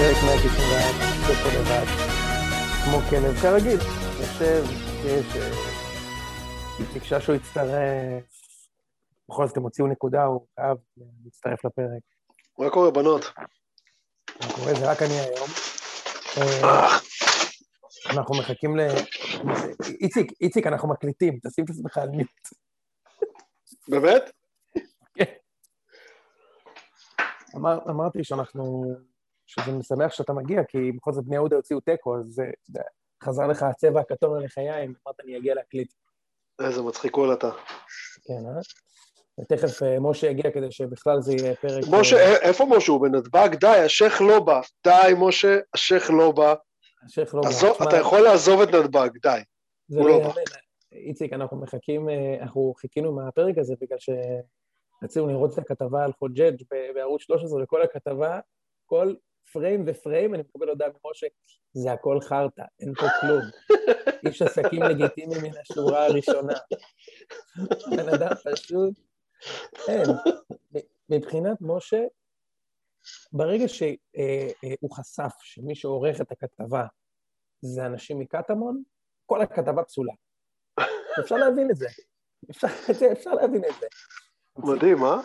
פרק 194, יושב פה לבד, כמו כלב, כרגיל, יושב, יש... אה, ביקשה שהוא יצטרף, בכל זאת הם הוציאו נקודה, הוא חייב להצטרף לפרק. מה קורה, בנות? מה קורה? זה רק אני היום. אה, אנחנו מחכים ל... איציק, איציק, אנחנו מקליטים, תשים את עצמך על מיוט. באמת? אמר, אמרתי שאנחנו, שזה משמח שאתה מגיע, כי בכל זאת בני יהודה הוציאו תיקו, אז זה, חזר לך הצבע הכתום ללחיים, אמרת אני אגיע להקליט. איזה מצחיק קול אתה. כן, אה? ותכף אה, משה יגיע כדי שבכלל זה יהיה פרק... משה, אה, איפה משה? הוא בנתב"ג? די, השייח לא בא. די, משה, השייח לא בא. השייח לא... בא. עזוב- תשמע, אתה יכול לעזוב את נתב"ג, די. הוא לא לא ייאמן. איציק, אנחנו מחכים, אה, אנחנו חיכינו מהפרק הזה בגלל שרצינו לראות את הכתבה על חוג'ג' בערוץ 13, וכל הכתבה, כל פריים ופריים, אני מקבל הודעה ממשה, זה הכל חרטא, אין פה כלום. איש עסקים לגיטימי מן השורה הראשונה. בן אדם פשוט, אין. מ- מבחינת משה, ברגע שהוא חשף שמי שעורך את הכתבה זה אנשים מקטמון, כל הכתבה פסולה. אפשר להבין את זה. אפשר, אפשר להבין את זה. מדהים, אה?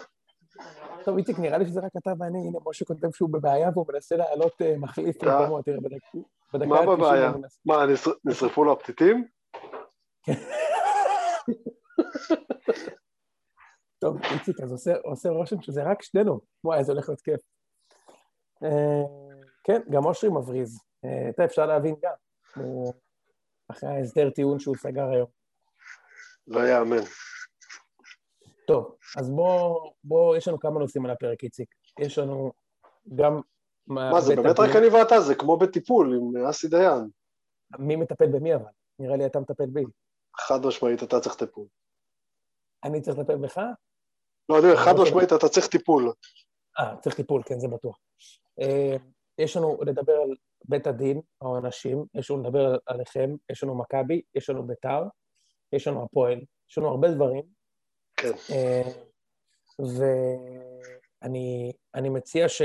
טוב, איציק, נראה לי שזה רק אתה ואני, הנה, משה כותב שהוא בבעיה והוא מנסה להעלות אה, מחליף אה. במקומו, תראה, בדק- בדקה מה ה-90 בבעיה? הוא מנסה- מה, נשר- נשרפו לו הפתיתים? טוב, איציק, אז עושה, רושם שזה רק שנינו. וואי, זה הולך להיות כיף. אה, כן, גם אושרי מבריז. אה, אתה אפשר להבין גם. אחרי ההסדר טיעון שהוא סגר היום. לא יאמן. טוב, אז בוא, בוא, יש לנו כמה נושאים על הפרק, איציק. יש לנו גם... מה, זה בית באמת רק אני ואתה? זה כמו בטיפול עם אסי דיין. מי מטפל במי אבל? נראה לי אתה מטפל בי. חד משמעית אתה צריך טיפול. אני צריך לטפל בך? לא, אני אומר, חד לא משמעית אתה צריך טיפול. אה, צריך טיפול, כן, זה בטוח. אה, יש לנו לדבר על בית הדין, העונשים, יש לנו לדבר על- עליכם, יש לנו מכבי, יש לנו ביתר, יש לנו הפועל, יש לנו הרבה דברים. כן. אה, ואני אני מציע ש...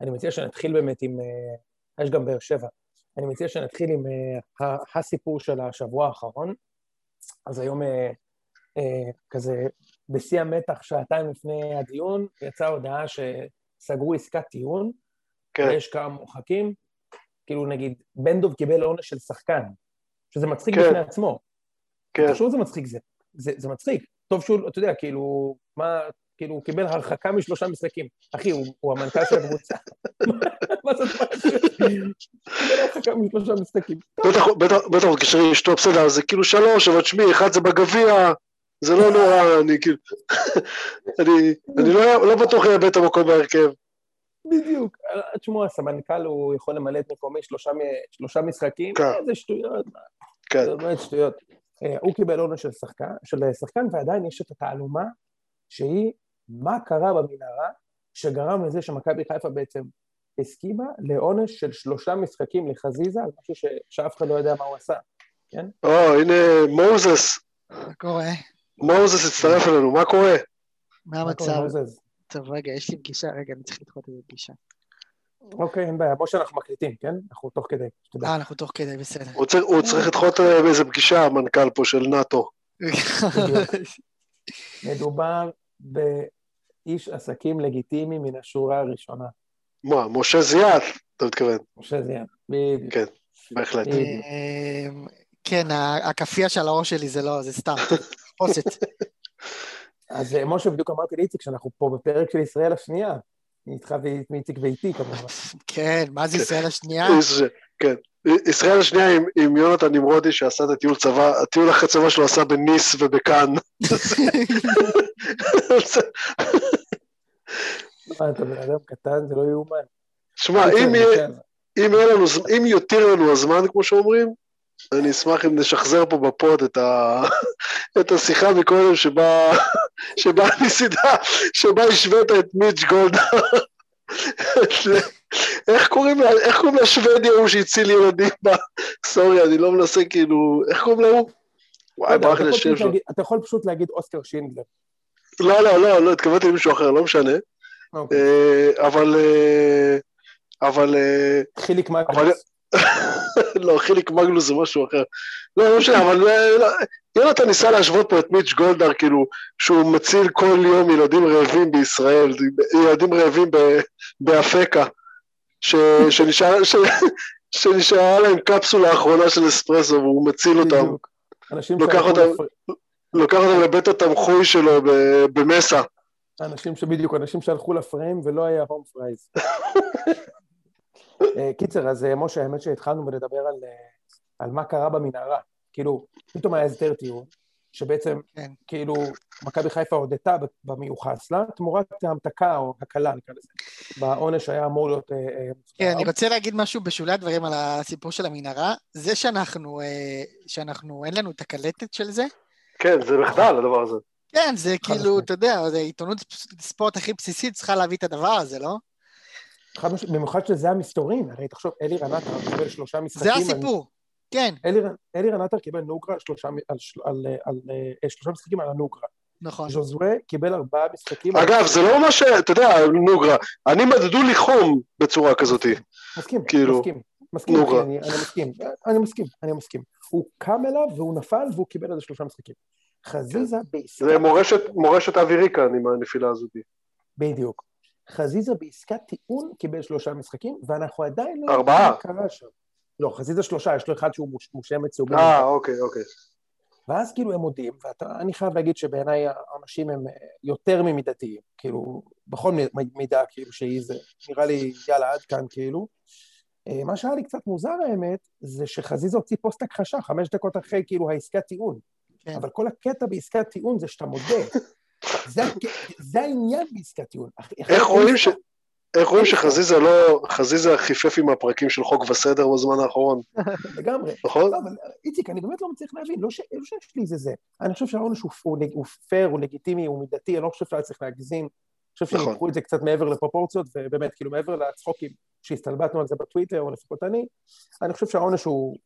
אני מציע שנתחיל באמת עם... אה, יש גם באר שבע. אני מציע שנתחיל עם אה, הסיפור של השבוע האחרון. אז היום כזה בשיא המתח, שעתיים לפני הדיון, יצאה הודעה שסגרו עסקת טיעון, כן. ויש כמה מורחקים. כאילו נגיד, בן דב קיבל עונש של שחקן, שזה מצחיק כן. בפני עצמו. כן. פשוט זה מצחיק זה. זה, זה מצחיק. טוב שהוא, אתה יודע, כאילו, מה, כאילו, הוא קיבל הרחקה משלושה משחקים. אחי, הוא, הוא המנכ"ל של הקבוצה. מה זאת אומרת? קיבל הרחקה משלושה משחקים. בטח, בטח, בטח הוא אשתו, בסדר, זה כאילו שלוש, אבל תשמעי, אחד זה בגביע, זה לא נורא, אני כאילו... אני, אני לא, לא בטוח יאבד את המקום בהרכב. בדיוק. אה, תשמעו, הסמנכ"ל הוא יכול למלא את מקומי שלושה, משחקים, כן. איזה שטויות, מה, כן, זה באמת שטויות. אה, הוא קיבל עונש של שחקן, של שחקן, ועדיין יש את התעלומה שהיא מה קרה במנהרה שגרם לזה שמכבי חיפה בעצם הסכימה לעונש של שלושה משחקים לחזיזה על משהו ש... שאף אחד לא יודע מה הוא עשה, כן? או, הנה מוזס, מה קורה? מוזס הצטרף אלינו, מה קורה? מה המצב? טוב, רגע, יש לי פגישה, רגע, אני צריך לדחות איזה פגישה. אוקיי, אין בעיה. משה, אנחנו מקליטים, כן? אנחנו תוך כדי, שתדע. אה, אנחנו תוך כדי, בסדר. הוא צריך, לדחות אה, באיזה פגישה, המנכ"ל פה של נאט"ו. מדובר באיש עסקים לגיטימי מן השורה הראשונה. מה, משה זיאת, אתה מתכוון? משה זיאן, בדיוק. כן, בהחלט. אמ, כן, ה- הכאפיה של הראש שלי זה לא, זה סתם. תחפושת. אז אה, משה, בדיוק אמרתי לאיציק שאנחנו פה בפרק של ישראל השנייה. איתך ואיציק ואיתי כמובן. כן, מה זה ישראל השנייה? כן. ישראל השנייה עם, עם יונתן נמרודי שעשה את הטיול צבא, הטיול אחרי צבא שלו עשה בניס ובקאן. מה, אתה בן אדם קטן, זה לא יאומן. שמע, אם, יהיה- משה, אם, יהיה לנו, אם יותיר לנו הזמן, כמו שאומרים, אני אשמח אם נשחזר פה בפוד את, ה, את השיחה מקודם שבה, שבה ניסית, שבה השווית את מיץ' גולדה. איך קוראים לה- איך קוראים לשוודי ההוא שהציל ילדים ב... סורי, אני לא מנסה כאילו... איך קוראים להוא? וואי, ברח לי השם שלו. אתה יכול פשוט להגיד אוסקר שינדלר. לא, לא, לא, לא, התכוונתי למישהו אחר, לא משנה. אוקיי. אה, אבל אה, אבל... אה, חיליק מגנוס. לא, חיליק מגלוס זה משהו אחר. לא, לא משנה, אבל אה, לא, יונתן ניסה להשוות פה את מיץ' גולדהר, כאילו, שהוא מציל כל יום ילדים רעבים בישראל, ילדים רעבים באפקה, שנשארה להם קפסולה אחרונה של אספרסו והוא מציל אותם, לוקח אותם- לפר- לוקח אותם לבית התמחוי שלו במסה. אנשים שבדיוק, אנשים שהלכו לפריים ולא היה הום פרייז. אה, קיצר, אז אה, משה, האמת שהתחלנו לדבר על, אה, על מה קרה במנהרה. כאילו, פתאום היה הסדר טיעון, שבעצם, כן. כאילו, מכבי חיפה הודתה במיוחס לה, תמורת המתקה או הקלה, נקרא לזה. בעונש שהיה אמור להיות... כן, אני רוצה להגיד משהו בשולי הדברים על הסיפור של המנהרה. זה שאנחנו, אה, שאנחנו, אין לנו את הקלטת של זה, כן, זה מחדל הדבר הזה. כן, זה כאילו. אתה יודע, זה עיתונות ספורט הכי בסיסית צריכה להביא את הדבר הזה, לא? חד משמעית, במיוחד שזה המסתורין, הרי תחשוב, אלירן עטר קיבל שלושה משחקים. זה הסיפור. כן, אלירן עטר קיבל נוגרה שלושה, אה, על, אה, שלושה משחקים על הנוגרה. נכון. ז'וזווה קיבל ארבעה משחקים. אגב, זה לא ממש, אתה יודע, נוגרה, אני מדדו לי חום בצורה כזאת. מסכים, כאילו, מסכים. מסכים, נוגרה. אני, אני מסכים, אני מסכים, אני מסכים. הוא קם אליו והוא נפל והוא קיבל איזה שלושה משחקים. חזיזה בעסקת... זה מורשת, מורשת אבי ריקה, עם הנפילה הזאת. בדיוק. חזיזה בעסקת טיעון קיבל שלושה משחקים, ואנחנו עדיין לא... ארבעה. יודעים מה קרה שם. לא, חזיזה שלושה, יש לו אחד שהוא מוש- מושם צהובים. אה, אוקיי, אוקיי. ואז כאילו הם מודים, ואני חייב להגיד שבעיניי האנשים הם יותר ממידתיים, כאילו, בכל מידה, כאילו, שהיא זה, נראה לי, יאללה, עד כאן, כאילו. אה, מה שהיה לי קצת מוזר, האמת, זה שחזיזה הוציא פוסט הכחשה, חמש דקות אחרי, כאילו, העסקת טיעון. כן. אבל כל הקטע בעסקת טיעון זה שאתה מודה. זה, זה העניין בעסקת טיעון. איך רואים ש... איך רואים שחזיזה לא... חזיזה חיפף עם הפרקים של חוק וסדר בזמן האחרון, לגמרי. נכון? לא, אבל איציק, אני באמת לא מצליח להבין, לא לא שיש לי איזה זה. אני חושב שהעונש הוא- פייר, הוא לגיטימי, הוא מידתי, אני לא חושב שהיה צריך להגזים. אני חושב שהם נכון. ייקחו את זה קצת מעבר לפרופורציות, ובאמת, כאילו, מעבר לצחוקים שהסתלבטנו על זה בטוויטר, או לפחות אני, אני חושב שהעונש הוא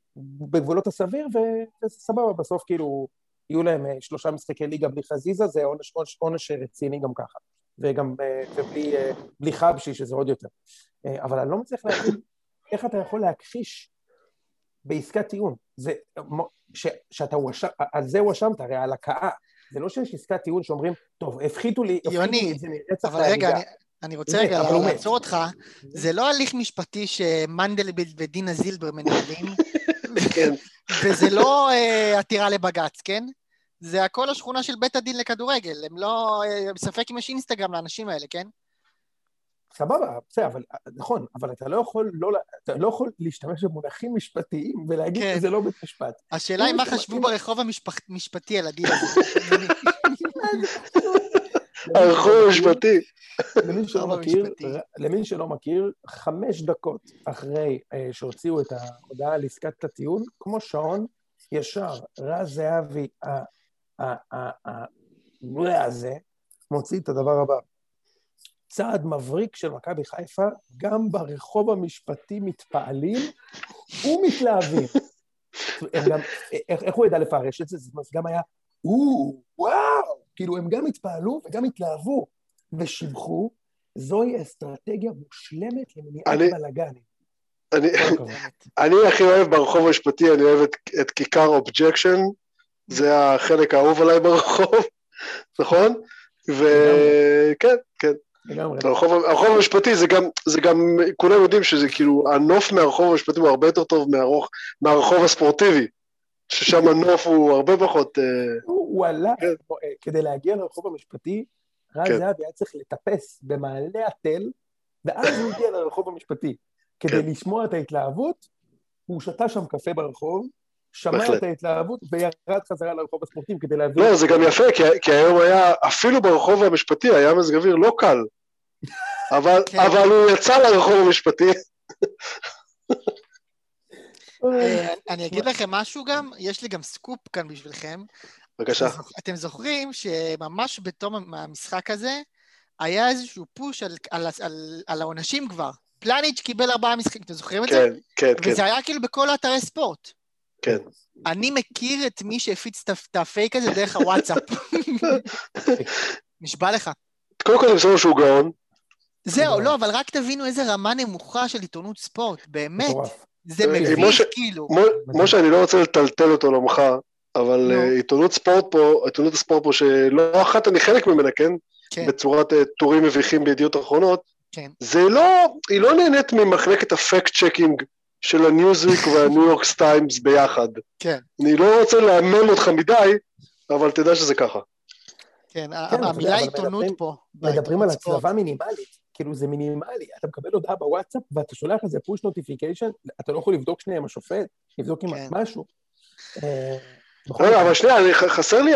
בגבולות הסביר, ו- וזה סבבה, בסוף כאילו, יהיו להם אה, שלושה משחקי ליגה בלי חזיזה, זה עונש, עונש, עונש רציני גם ככה. וגם, אה, ובלי אה, בלי חבשי, שזה עוד יותר. אה, אבל אני לא מצליח להבין איך אתה יכול להכחיש בעסקת טיעון. זה, ש, שאתה הואשם, על זה הואשמת, הרי על הכאה. זה לא שיש עסקת טיעון שאומרים, טוב, הפחיתו לי, הפחיתו לי את זה מרצח אבל רגע. אני, אני רוצה רגע. לעצור אותך. זה לא הליך משפטי שמנדלבליט ודינה זילבר מנהלים, כן. וזה לא אה, עתירה לבג"ץ, כן? זה הכל השכונה של בית הדין לכדורגל. הם לא... אה, ספק אם יש אינסטגרם לאנשים האלה, כן? סבבה, בסדר, אבל נכון, אבל אתה לא יכול לא, אתה לא יכול להשתמש במונחים משפטיים ולהגיד כן. שזה לא בית משפט. השאלה היא מה חשבו אם- ברחוב המשפטי על הדיל הזה. הרחוב המשפטי. למי שלא הרב מכיר, המשפטי. למי שלא מכיר, חמש דקות אחרי אה, שהוציאו את ההודעה על עסקת הטיעון, כמו שעון, ישר רז זהבי, ה- ה- ה- ה- הזה, מוציא את הדבר הבא. צעד מבריק של מכבי חיפה, גם ברחוב המשפטי מתפעלים ומתלהבים. הם גם, איך, איך הוא ידע לפרש את זה? זה גם היה, או, וואו, כאילו הם גם התפעלו וגם התלהבו ושיבחו, זוהי אסטרטגיה מושלמת למניעת בלאגנים. אני. אני הכי אוהב ברחוב המשפטי, אני אוהב את, את כיכר objection, זה החלק האהוב עליי ברחוב, נכון? וכן, כן. לגמרי. הרחוב, הרחוב המשפטי זה גם, זה גם, כולם יודעים שזה כאילו, הנוף מהרחוב המשפטי הוא הרבה יותר טוב מהרוח, מהרחוב הספורטיבי, ששם הנוף הוא הרבה פחות... אה, הוא עלה, כן. אה, כדי להגיע לרחוב המשפטי, רז כן. זהבי היה צריך לטפס במעלה התל, ואז הוא הגיע לרחוב המשפטי. כדי כן. לשמוע את ההתלהבות, הוא שתה שם קפה ברחוב, שמע בהחלט. את ההתלהבות וירד חזרה לרחוב הספורטיבי כדי להבין... לא, זה גם יפה, כי, כי היום היה, אפילו ברחוב המשפטי היה מזג אוויר לא קל, אבל, כן. אבל הוא יצא לרחוב המשפטי, אה, אני אגיד לכם משהו גם, יש לי גם סקופ כאן בשבילכם. בבקשה. אתם זוכרים שממש בתום המשחק הזה, היה איזשהו push על, על, על, על העונשים כבר. פלניץ' קיבל ארבעה משחקים, אתם זוכרים את זה? כן, כן, כן, וזה היה כאילו בכל האתרי ספורט. כן. אני מכיר את מי שהפיץ את הפייק הזה דרך הוואטסאפ. נשבע לך. קודם כל נמסור שהוא גאון, זהו, לא, אבל רק תבינו איזה רמה נמוכה של עיתונות ספורט, באמת. זה תראי, מביך, כאילו. משה, אני לא רוצה לטלטל את עולמך, אבל נו. אה, עיתונות ספורט פה, עיתונות הספורט פה, שלא אחת אני חלק ממנה, כן? כן, בצורת אה, טורים מביכים בידיעות אחרונות, כן. זה לא, היא לא נהנית ממחלקת ה fact checking של הניוזוויק והניו יורק טיימס ביחד. כן, אני לא רוצה לעמם אותך מדי, אבל תדע שזה ככה. כן. כן, המילה עיתונות מדברים- פה. מדברים על. הצלבה מינימלית, כאילו זה מינימלי, אתה מקבל הודעה בוואטסאפ ואתה שולח איזה פוש נוטיפיקיישן, אתה לא יכול לבדוק שנייה עם השופט, לבדוק עם כן. משהו. אה, רגע, אבל שנייה, חסר לי,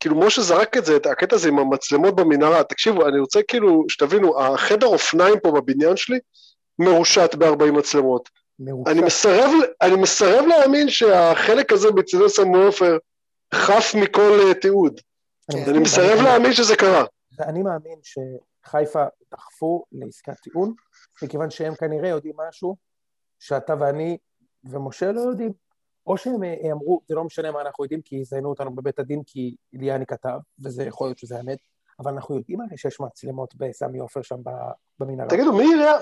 כאילו משה זרק את זה, את הקטע הזה עם המצלמות במנהרה. תקשיבו, אני רוצה כאילו, שתבינו, החדר אופניים פה בבניין שלי מרושת ב-40 מצלמות. מרושע. אני מסרב, אני מסרב להאמין שהחלק הזה בצדי סם עופר חף מכל אה, תיעוד. אני מסרב להאמין שזה קרה. ואני מאמין שחיפה דחפו לעסקת טיעון, מכיוון שהם כנראה יודעים משהו שאתה ואני ומשה לא יודעים. או שהם אה, אמרו, זה לא משנה מה אנחנו יודעים, כי יזיינו אותנו בבית הדין, כי ליאני כתב, וזה יכול להיות שזה האמת, אבל אנחנו יודעים הרי שיש מצלמות בסמי עופר שם במנהרה. תגידו,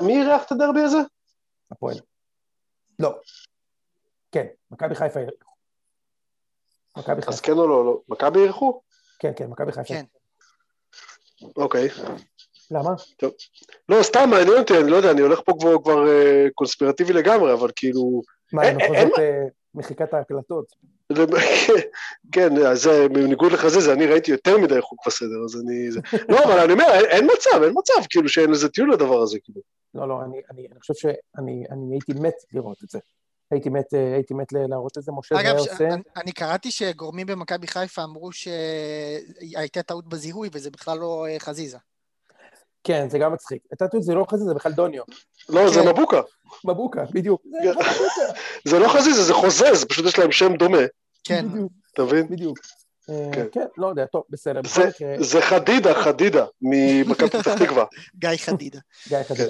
מי אירח את הדרבי הזה? הפועל. לא. כן, מכבי חיפה אירחו. מכבי אז חיפה. כן או לא? לא. מכבי אירחו? כן, כן, מכבי חיפה. כן. אוקיי. למה? לא, סתם מעניין אותי, אני לא יודע, אני הולך פה כבר, כבר אה, קונספירטיבי לגמרי, אבל כאילו... מה, אין- הם אין- מחוזות אה, מחיקת ההקלטות? כן, אז בניגוד לך זה, זה אני ראיתי יותר מדי חוק וסדר, אז אני... זה... לא, אבל אני אומר, אין, אין מצב, אין מצב, כאילו, שאין לזה טיול לדבר הזה, כאילו. לא, לא, אני, אני, אני חושב שאני אני הייתי מת לראות את זה. הייתי מת, אה, הייתי מת ל- להראות את זה, משה זה היה אגב, ש- עושה... אני- אני קראתי שגורמים במכבי חיפה אמרו שהייתה טעות בזיהוי וזה בכלל לא אה, חזיזה. כן, זה גם מצחיק. את יודעת, זה לא חזיזה, זה בכלל דוניו. לא, זה כן. מבוקה. מבוקה, בדיוק. זה. מבוקה, זה לא חזיזה, זה חוזז, פשוט יש להם שם דומה, כן, אתה מבין? בדיוק. אה, כן. כן, לא יודע, טוב, בסדר. זה, חדידה, חדידה, ממכבי פתח תקווה. גיא חדידה. גיא. כן.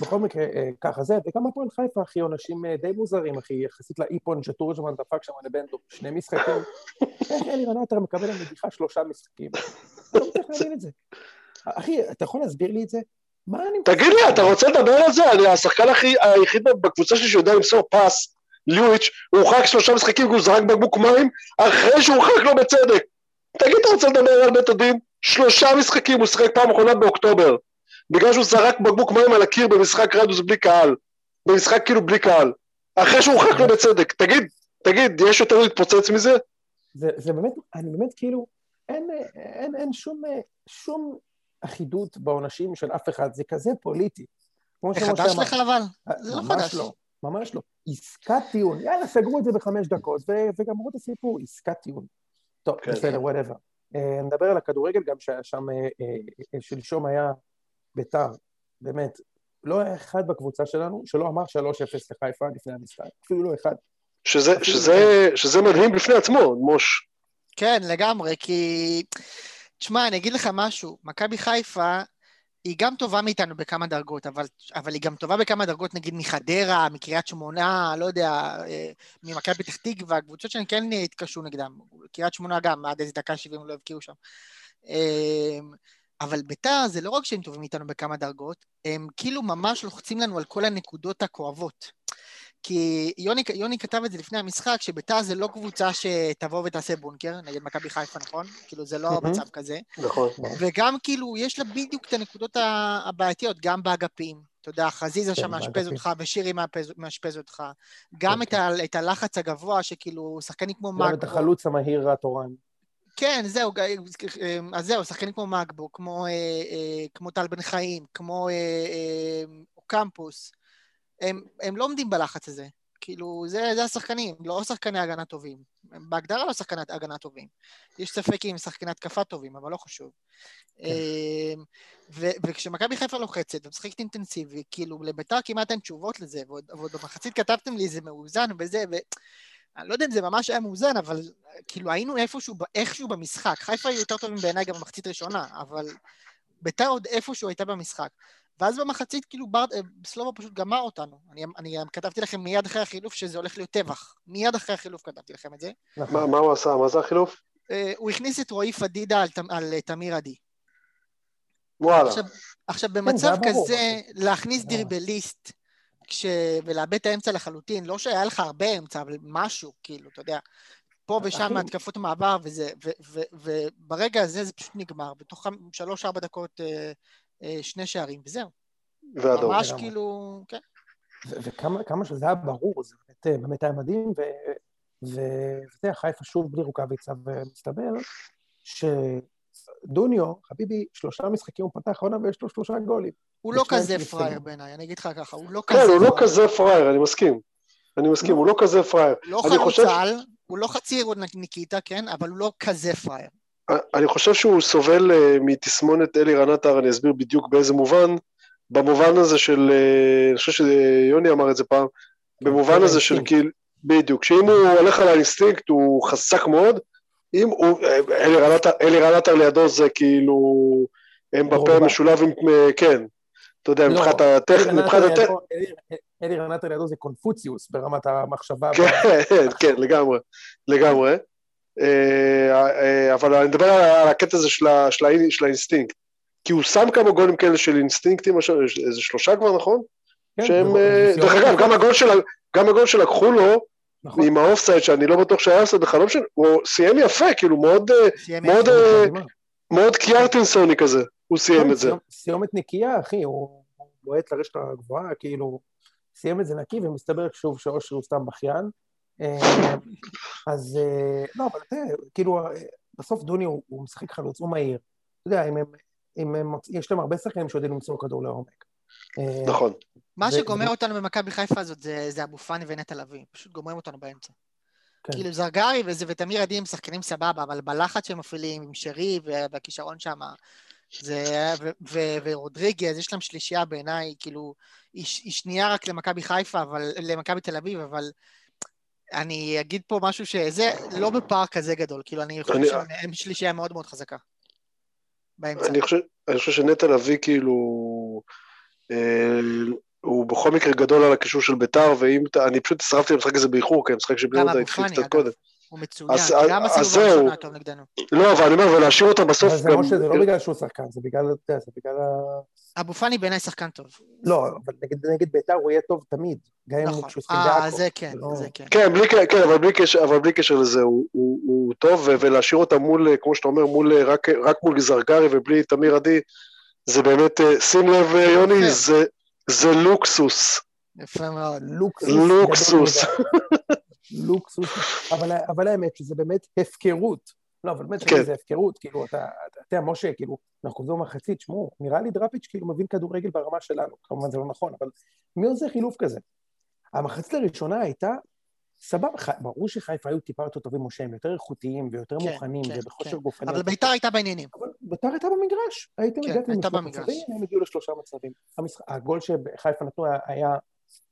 בכל מקרה, אה, ככה זה, וגם הפועל חיפה, אחי, עונשים אה, די מוזרים, אחי, יחסית לאיפון שטורג'מן דפק שם לבנדו, שני משחקים. איך אלירן עטר מקבל על נגיחה שלושה משחקים? אני לא מצליח להבין את זה. אחי, אתה יכול להסביר לי את זה? מה אני... תגיד לי, אתה רוצה לדבר על זה? אני השחקן הכי, היחיד בקבוצה שלי שיודע למסור פס, ליואיץ', הוא הורחק שלושה משחקים כי הוא זרק בקבוק מים, אחרי שהוא הורחק לו בצדק. תגיד, אתה רוצה לדבר על בית הדין? שלושה משחקים, הוא שיחק פעם אחרונה באוקטובר. בגלל שהוא זרק בקבוק מים על הקיר במשחק רדיוס בלי קהל. במשחק כאילו בלי קהל. אחרי שהוא הורחק לא בצדק. תגיד, תגיד, יש יותר להתפוצץ מזה? זה, זה באמת, אני באמת כאילו, אין, אין, אין שום, שום אחידות בעונשים של אף אחד, זה כזה פוליטי. זה חדש. לך אבל? זה לא ממש חדש. לא, ממש לא. עסקת טיעון, יאללה, סגרו את זה בחמש דקות, ו- וגמרו את הסיפור, עסקת טיעון. טוב, כן. בסדר, whatever. נדבר על הכדורגל, גם שהיה שם, אה, אה, שלשום היה ביתר, באמת, לא היה אחד בקבוצה שלנו שלא אמר 3-0 לחיפה לפני המשחק, אפילו לא אחד. שזה, אפילו שזה, שזה מדהים בפני עצמו, מוש. כן, לגמרי, כי... תשמע, אני אגיד לך משהו, מכבי חיפה היא גם טובה מאיתנו בכמה דרגות, אבל, אבל היא גם טובה בכמה דרגות, נגיד מחדרה, מקריית שמונה, לא יודע, אה, ממכבי פתח תקווה, קבוצות שהן כן התקשו נגדם. קריית שמונה גם, עד איזה דקה 70 לא הבקיעו שם. אה, אבל ביתר זה לא רק שהם טובים מאיתנו בכמה דרגות, הם כאילו ממש לוחצים לנו על כל הנקודות הכואבות. כי יוני, יוני כתב את זה לפני המשחק, שביתר זה לא קבוצה שתבוא ותעשה בונקר נגד מכבי חיפה, נכון? כאילו זה לא מהמם. מצב כזה. נכון. וגם כאילו, יש לה בדיוק את הנקודות הבעייתיות, גם באגפים. אתה יודע, חזיזה כן, שם מאשפז. אותך, ושירי מאשפז אותך. גם את, כן. ה, את הלחץ הגבוה, שכאילו, שחקנים כמו גם את מאגבו. החלוץ המהיר התורן. כן, זהו, ג- אז זהו, שחקנים כמו מאגבו, כמו, אה, אה, כמו טל בן חיים, כמו אה, אה, קמפוס, הם, הם לא עומדים בלחץ הזה. כאילו, זה, זה השחקנים, לא שחקני הגנה טובים. הם בהגדרה לא שחקני הגנה טובים. יש ספק אם שחקני התקפה טובים, אבל לא חשוב. כן. אמ, ו- וכשמכבי חיפה לוחצת ומשחקת אינטנסיבי, כאילו, לביתר כמעט אין תשובות לזה, ועוד, ועוד במחצית כתבתם לי זה מאוזן וזה, ואני לא יודע אם זה ממש היה מאוזן, אבל כאילו היינו איפשהו, איכשהו במשחק. חיפה היו יותר טובים בעיניי גם במחצית ראשונה, אבל ביתר עוד איפשהו הייתה במשחק. ואז במחצית, כאילו, בר... סלובו פשוט גמר אותנו. אני, אני כתבתי לכם מיד אחרי החילוף שזה הולך להיות טבח. מיד אחרי החילוף כתבתי לכם את זה. מה, מה הוא עשה? מה זה החילוף? אה, הוא הכניס את רועי פדידה על, ת- על אה, תמיר עדי. וואלה. עכשיו, עכשיו כן, במצב ברור. כזה, להכניס אה. דריבליסט כש... ולאבד את האמצע לחלוטין, לא שהיה לך הרבה אמצע, אבל משהו, כאילו, אתה יודע, פה ושם התקפות מעבר, וזה, ו, ו, וברגע הזה זה פשוט נגמר, בתוך שלוש-ארבע דקות אה, אה, שני שערים, וזהו. ואדום. ממש לגמרי. כאילו, כן. ו- וכמה כמה שזה היה ברור, זה באמת, אה, באמת היה מדהים, ו- ו- ואתה יודע, חיפה שוב בלי רוקאביצה, ומסתבר שדוניו, חביבי, שלושה משחקים הוא פתח עונה ויש לו שלושה גולים. הוא לא כזה. פראייר בעיניי, אני אגיד לך ככה, הוא לא כזה כן, הוא לא פראייר. כזה פראייר, אני מסכים. אני מסכים. הוא לא כזה פראייר. לא אני חושב- חלוצל, הוא לא חצי ניקיטה, כן, אבל הוא לא כזה פראייר. אני חושב שהוא סובל אה, מתסמונת אלירן עטר, אני אסביר בדיוק באיזה מובן. במובן הזה של, אה, אני חושב שיוני אמר את זה פעם, במובן הזה של האינסטינקט. כאילו, בדיוק, שאם הוא הולך על האינסטינקט הוא חזק מאוד, אם הוא, אה, אלירן עטר- אלירן עטר לידו זה כאילו, הם בפה רובע. משולב עם, כן, אתה יודע, לא, מבחינת הטכנית, אלי מבחינת רנטר הטכנית, אלי- אלי רנטר לידו זה קונפוציוס ברמת המחשבה. כן, כן, לגמרי, לגמרי. אה, אבל אני מדבר על הקטע הזה של של של האינסטינקט. כי הוא שם כמה גולים כאלה של אינסטינקטים, איזה שלושה כבר, נכון? כן, שהם... זה דרך אגב, גם הגול גם הגול שלקחו לו, נכון. עם האופסייד, שאני לא בטוח שהיה אופסייד בכלל, לא משנה, הוא סיים יפה, כאילו מאוד, אה, מאוד. מאוד קיארטינסוני כזה, הוא סיים כן, את זה. סיומת נקייה, אחי, הוא הוא בועט לרשת הגבוהה, כאילו, סיים את זה נקי, ומסתבר שוב שאושרי הוא סתם בכיין. אה, אז אה, לא, אבל תראה, כאילו, אה, בסוף דוני הוא הוא משחק חלוץ, הוא מהיר. אתה יודע, אם הם, אם הם, יש להם הרבה שחקנים שיודעים למסור כדור לעומק. נכון. מה זה- שגומר זה- אותנו במכבי חיפה הזאת זה, זה אבו פאני ונטע לביא, פשוט גומרים אותנו באמצע. כן. כאילו זרגרי וזה, ותמיר עדי הם שחקנים סבבה, אבל בלחץ שהם מפעילים עם שרי והכישרון שם, זה... ו- ו- ורודריגז, יש להם שלישייה בעיניי, כאילו, היא, ש- היא שנייה רק למכבי חיפה, אבל... למכבי תל אביב, אבל... אני אגיד פה משהו שזה לא בפער כזה גדול, כאילו, אני חושב שהם שלישייה מאוד מאוד חזקה. באמצע. אני חושב, אני חושב שנטע לביא כאילו, אה, הוא בכל מקרה גדול על הקישור של ביתר, ואם אתה, אני פשוט הצטרפתי למשחק הזה באיחור, כי המשחק של בני יהודה התחיל קצת אגב. קודם. הוא מצוין, אז- גם אז הסיבוב. הראשון היה טוב נגדנו. לא, אבל אני אומר, ולהשאיר אותם בסוף אבל זה גם... משה, זה לא בגלל שהוא שחקן, זה בגלל, אתה יודע, זה בגלל ה... אבו פאני בעיניי שחקן טוב. לא, אבל נגד, נגד ביתר הוא יהיה טוב תמיד, גם אם נכון. כשהוא שיחק אה, בעכו. זה כן, לא- זה כן. כן, בלי, כן אבל, בלי קשר, אבל בלי קשר לזה, הוא, הוא, הוא טוב, ו- ולהשאיר אותם מול, כמו שאתה אומר, מול, אה, רק, רק מול זרגרי ובלי תמיר עדי, זה באמת, אה, שים לב, אה, יוני. זה, זה לוקסוס. יפה מאוד. לוקסוס. לוקסוס. לוקסוס. אבל, אבל האמת שזה באמת הפקרות. לא, אבל באמת כן. זה הפקרות, כאילו, אתה, אתה אתה יודע, משה, כאילו, אנחנו חוזרים במחצית, שמעו, נראה לי דראפיץ' כאילו מבין כדורגל ברמה שלנו, כמובן זה לא נכון, אבל מי עושה חילוף כזה? המחצית הראשונה הייתה, סבבה, ח- ברור שחיפה היו טיפה יותר טובים, משה, הם יותר איכותיים ויותר כן, מוכנים, כן, ובכושר כן. גופני. אבל ביתר הייתה בעניינים. אבל ביתר הייתה במגרש, הייתם כן, הגעתם הייתה לשלושה במגרש. מצבים, הם הגיעו לשלושה מצבים. המשחק, הגול שחיפה נתנו היה- היה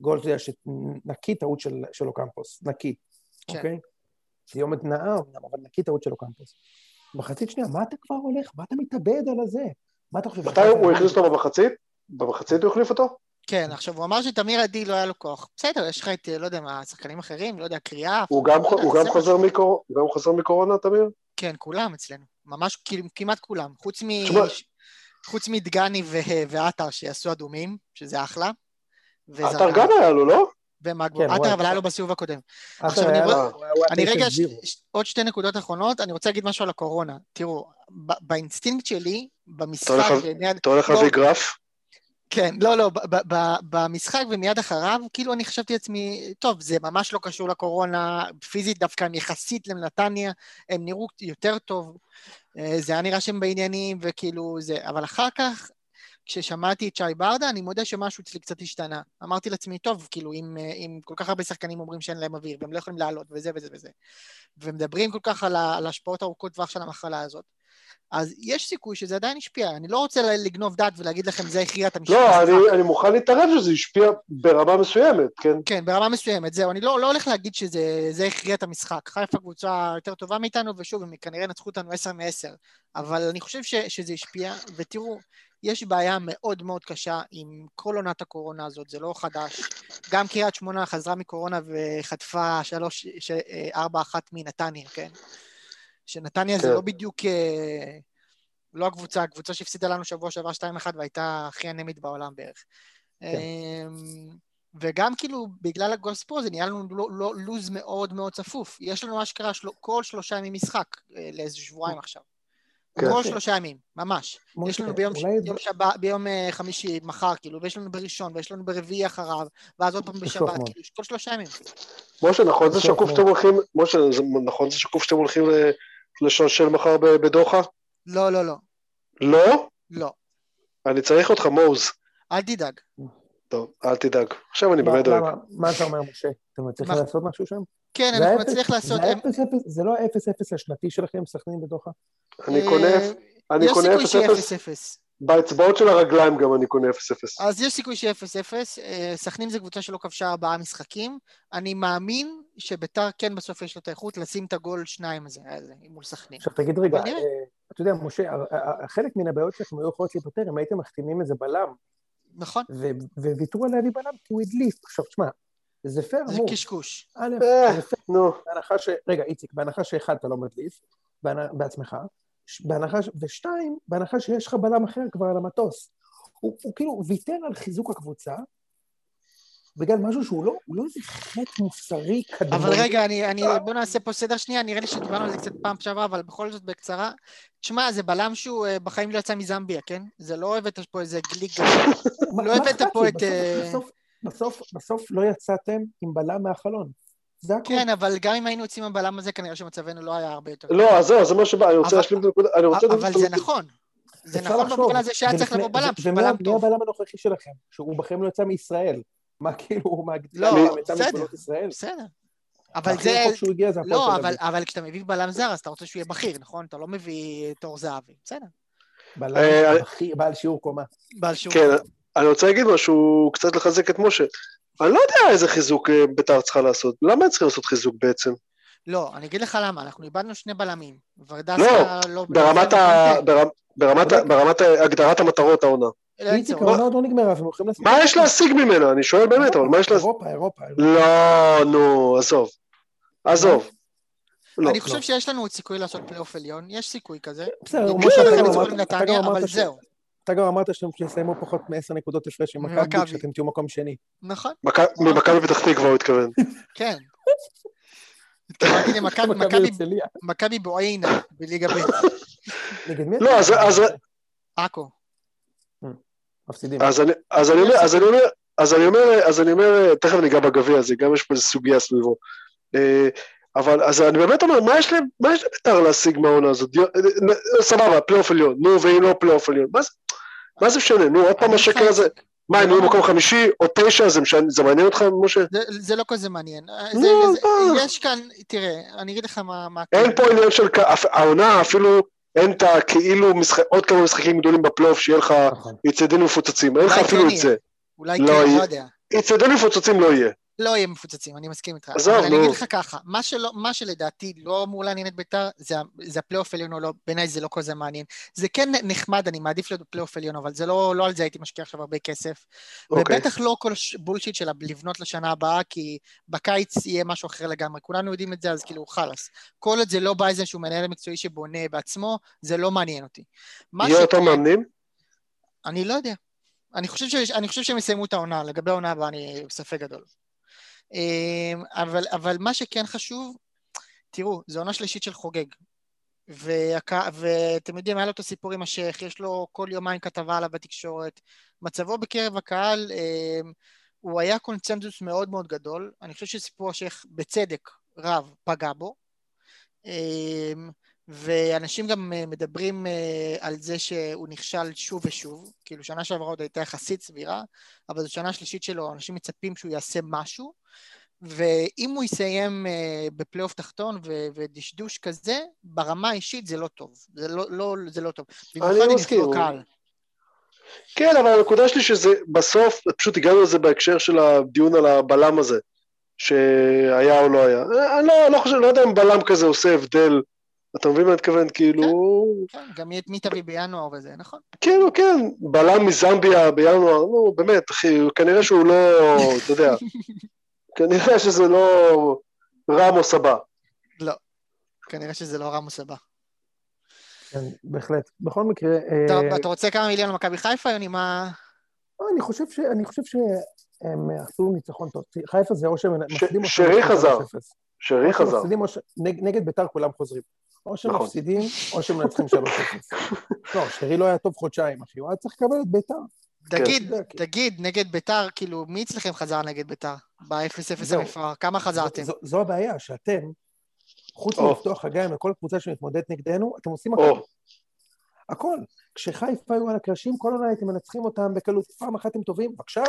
גול, אתה יודע, שנקי טעות של, של אוקמפוס, נקי, כן. אוקיי? סיומת נאה אמנם, אבל נקי טעות של אוקמפוס. מחצית שנייה, מה אתה כבר הולך? מה אתה מתאבד על הזה? מה אתה חושב? מתי הוא הכניס אותו במחצית? במחצית הוא החליף אותו? כן, עכשיו הוא אמר שתמיר עדי לא היה לו כוח. בסדר, יש לך את, לא יודע מה, שחקנים אחרים, לא יודע, קריאה. הוא גם, חוזר משהו. מקור, הוא גם חוזר מקורונה, תמיר? כן, כולם אצלנו. ממש כאילו, כמעט כולם. חוץ מ... תשמע- חוץ מדגני ו- ועטר שיעשו אדומים, שזה אחלה. עטר גם היה לו, לא? ומגבו. כן, עטר, אבל היה לו בסיבוב הקודם. עכשיו אני רגע, 9-0. ש- עוד שתי נקודות אחרונות, אני רוצה להגיד משהו על הקורונה. תראו, באינסטינקט שלי, במשחק, אתה הולך- להביא גרף? כן, לא, לא, במשחק ומיד אחריו, כאילו אני חשבתי לעצמי, טוב, זה ממש לא קשור לקורונה, פיזית דווקא הם יחסית לנתניה, הם נראו יותר טוב, אה, זה היה נראה שהם בעניינים, וכאילו זה, אבל אחר כך, כששמעתי את שי ברדה, אני מודה שמשהו אצלי קצת השתנה. אמרתי לעצמי, טוב, כאילו, אם, אה, אם כל כך הרבה שחקנים אומרים שאין להם אוויר, והם לא יכולים לעלות, וזה וזה וזה, ומדברים כל כך על על ההשפעות ארוכות טווח של המחלה הזאת, אז יש סיכוי שזה עדיין השפיע. אני לא רוצה לגנוב דעת ולהגיד לכם, זה הכריע את המשחק. לא, אני, אני מוכן להתערב שזה השפיע ברמה מסוימת, כן? כן, ברמה מסוימת, זהו, אני לא, לא הולך להגיד שזה זה הכריע את המשחק. חיפה קבוצה יותר טובה מאיתנו, ושוב, הם כנראה נצחו אותנו 10 מ-10, אבל אני חושב ש, שזה השפיע, ותראו, יש בעיה מאוד מאוד קשה עם כל עונת הקורונה הזאת, זה לא חדש. גם קריית שמונה חזרה מקורונה וחטפה 3, 4-1 מנתניה, כן? שנתניה זה כן. לא בדיוק... אה, לא הקבוצה, הקבוצה שהפסידה לנו שבוע שעבר 2-1 והייתה הכי אנמית בעולם בערך. כן. אמ, וגם כאילו, בגלל הגוספו זה נהיה לנו לא, לא, לוז מאוד מאוד צפוף. יש לנו אשכרה של... כל שלושה ימים משחק אה, לאיזה שבועיים עכשיו. כן. כל שלושה ימים, ממש. יש לנו ביום, אולי- ביום, שבה, ביום אה, חמישי, מחר, כאילו, ויש לנו בראשון, ויש לנו ברביעי אחריו, ואז עוד פעם בשבת. כאילו, כל שלושה ימים. משה, נכון זה שקוף. שאתם הולכים, משה, נכון זה שקוף שאתם הולכים ל- לשלשל מחר ב- בדוחה? לא, לא, לא, לא? לא. אני צריך אותך, מוז. אל תדאג. טוב, אל תדאג. עכשיו אני מה- באמת דואג. מה אתה אומר, משה? אתם מצליחים לעשות משהו שם? כן, זה אנחנו נצליח לעשות... זה זה לא האפס אפס השנתי שלכם, סכנין בתוכה? אני אה, קונה, אני יש קונה סיכוי שיהיה 0-0, 0-0. באצבעות של הרגליים גם אני קונה 0-0. אז יש סיכוי שיהיה 0-0. אה, סכנין זו קבוצה שלא כבשה ארבעה משחקים. אני מאמין שביתר כן בסוף יש לו את האיכות לשים את הגול שניים הזה, הזה מול סכנין. עכשיו תגיד רגע. אה, אתה יודע, משה, חלק מן הבעיות שלכם היו יכולות להיפתר אם הייתם מחתימים איזה בלם, נכון? ו- וויתרו על להביא בלם כי הוא הדליף. עכשיו, תשמע, זה פייר זה אמור. קשקוש. א', אה. זה פייר, נו, בהנחה ש... רגע, איציק, בהנחה שאחד אתה לא מדליף, בעצמך, בהנחה ש... ושתיים, בהנחה שיש לך בלם אחר כבר על המטוס. הוא, הוא כאילו ויתר על חיזוק הקבוצה, בגלל משהו שהוא לא, הוא לא איזה חטא מוסרי קדמון. אבל רגע, אני, אני, בוא נעשה פה סדר שנייה, נראה לי שדיברנו על זה קצת פעם שעברה, אבל בכל זאת בקצרה. תשמע, זה בלם שהוא אה, בחיים לא יצא מזמביה, כן? זה לא הבאת פה איזה גליק גדול. לא הבאת פה? את, בסוף- אה, בסוף, בסוף, לא יצאתם עם בלם מהחלון. זה הכול. כן, אבל גם אם היינו יוצאים עם הבלם הזה, כנראה שמצבנו לא היה הרבה יותר. לא, אז זהו, זה מה שבא, אני רוצה אבל- להשלים את הנקודה. אבל זה נכון. זה נכון. במובן הזה שהיה צריך לבוא בלם, ומי- בלם טוב. הבלם הנוכחי שלכם? שהוא בחיים לא יצא מישראל. מה כאילו, הוא מה... לא, בסדר. בסדר. אבל הכי זה... רחוק שהוא הגיע זה הפועל לא, תל אבל, כשאתה מביא בלם זר, אז אתה רוצה שהוא יהיה בכיר, נכון? אתה לא מביא את אור זהבי. בסדר. בלם אה, הכי בעל שיעור קומה. בעל שיעור. כן, אני רוצה להגיד משהו, קצת לחזק את משה. אני לא יודע איזה חיזוק אה, ביתר צריכה לעשות. למה הם צריכים לעשות חיזוק בעצם? לא, אני אגיד לך למה, אנחנו איבדנו שני בלמים. ורדסקה לא, לא... ברמת לא- לא- ברמת ה- ברמת ה- הגדרת המטרות העונה. אין איציק. העונה עוד לא נגמרה, אז הם הולכים לעשות... מה יש להשיג ממנה? אני שואל באמת, אבל מה יש להשיג? אירופה, אירופה. אירופה. לא, נו, עזוב. עזוב. לא, אני לא. חושב שיש לנו עוד סיכוי לעשות פלייאוף עליון, יש סיכוי כזה. בסדר, אמרת- עם אתה נתניה, אבל זהו. אתה גם אמרת שאתם תסיימו פחות מעשר נקודות הפרש עם מכבי. כשאתם תהיו מקום שני. נכון, מכ- ממכבי פתח תקווה הוא התכוון. כן. התכוונתי למכבי, מכבי בועיינה בליגה ב', נגד מי? לא? אז- אז- עכו. מפסידים. אז אני אז אני אומר, אז אני אומר, אז אני אומר, אז אני אומר, תכף ניגע בגביע הזה, גם יש פה איזו סוגיה סביבו. אה, אבל אז אני באמת אומר, מה יש להם, מה יש לבית"ר להשיג מהעונה הזאת? אה, אה, סבבה, פלייאוף עליון, נו, ואם לא פלייאוף עליון, מה זה? מה זה משנה? נו, עוד פעם השקר הזה. מה, הם יהיו לא- מקום חמישי או תשע, זה משנה- זה מעניין אותך, משה? זה- זה לא כזה מעניין. נו, זה- זה- מה? יש כאן, תראה, אני אגיד לך מה... מה אין. פה עניין של, העונה אפילו, אין את הכאילו משחק- עוד כמה משחקים גדולים בפלייאוף, שיהיה לך נכון. יציעים מפוצצים, אין לך אפילו כן את זה. אולי לא כן. לא יודע. יציעים מפוצצים לא יהיה. לא יהיה מפוצצים, אני מסכים איתך. עזוב, אבל אני נו. אגיד לך ככה, מה, שלא, מה שלדעתי לא אמור לעניין את ביתר, זה, זה הפלייאוף עליון או לא, בעיניי זה לא כזה מעניין. זה כן נחמד, אני מעדיף להיות בפלייאוף עליון, אבל זה לא, לא על זה הייתי משקיע עכשיו הרבה כסף. אוקיי. ובטח לא כל בולשיט של לבנות לשנה הבאה, כי בקיץ יהיה משהו אחר לגמרי. כולנו יודעים את זה, אז כאילו, חלאס. כל עוד זה לא בא איזשהו מנהל מקצועי שבונה בעצמו, זה לא מעניין אותי. אותם שכן- מאמנים? אני לא יודע. אני חושב, ש... אני חושב שהם יסיימו את העונה, לגבי העונה הבאה אני בספק גדול. אמ, אבל, אבל מה שכן חשוב, תראו, זו עונה שלישית של חוגג. ואתם יודעים, היה לו את הסיפור עם השייח, יש לו כל יומיים כתבה עליו בתקשורת. מצבו בקרב הקהל, אמ, הוא היה קונצנזוס מאוד מאוד גדול. אני חושב שסיפור השייח, בצדק רב, פגע בו. ואנשים גם אה, מדברים אה, על זה שהוא נכשל שוב ושוב, כאילו שנה שעברה עוד הייתה יחסית סבירה, אבל זו שנה שלישית שלו, אנשים מצפים שהוא יעשה משהו, ואם הוא יסיים אה, בפלייאוף תחתון ו- ודשדוש כזה, ברמה האישית זה לא טוב, זה לא, לא, זה לא טוב. יש מסכים. כן, אבל הנקודה שלי שזה בסוף, פשוט הגענו לזה בהקשר של הדיון על הבלם הזה, שהיה או לא היה. אני לא, לא חושב, לא יודע אם בלם כזה עושה הבדל. אתה מבין מה אני מתכוון? כאילו, כן, גם מי- מי תביא בינואר וזה, נכון? כאילו, כן, בלם מזמביה בינואר, נו, באמת, אחי, כנראה שהוא לא, אתה יודע, כנראה שזה לא רמוס הבא. לא. כנראה שזה לא רמוס הבא. כן, בהחלט. בכל מקרה... אתה, אה, אתה רוצה כמה מיליון למכבי חיפה, יוני? מה... לא, אני חושב ש- אני חושב שהם עשו ניצחון טוב. חיפה זה או שהם ש- מפסידים או שרי שהם חזר. 3-0. שרי או שהם חזר. נגד ביתר כולם חוזרים. או שהם נכון. או שהם מנצחים 3-0. לא, שרי לא היה טוב חודשיים, אחי, הוא היה צריך לקבל את ביתר. תגיד, כן. תגיד, נגד ביתר, כאילו, מי אצלכם חזר נגד ביתר? ב-0-0 זהו. המפואר, כמה חזרתם? זו, הבעיה, שאתם, חוץ. מלפתוח חגיים לכל קבוצה שמתמודדת נגדנו, אתם עושים הכל. הכל. כשחיפה היו על הקרשים, כל עונה הייתם מנצחים אותם בקלות. פעם אחת הם טובים, בבקשה,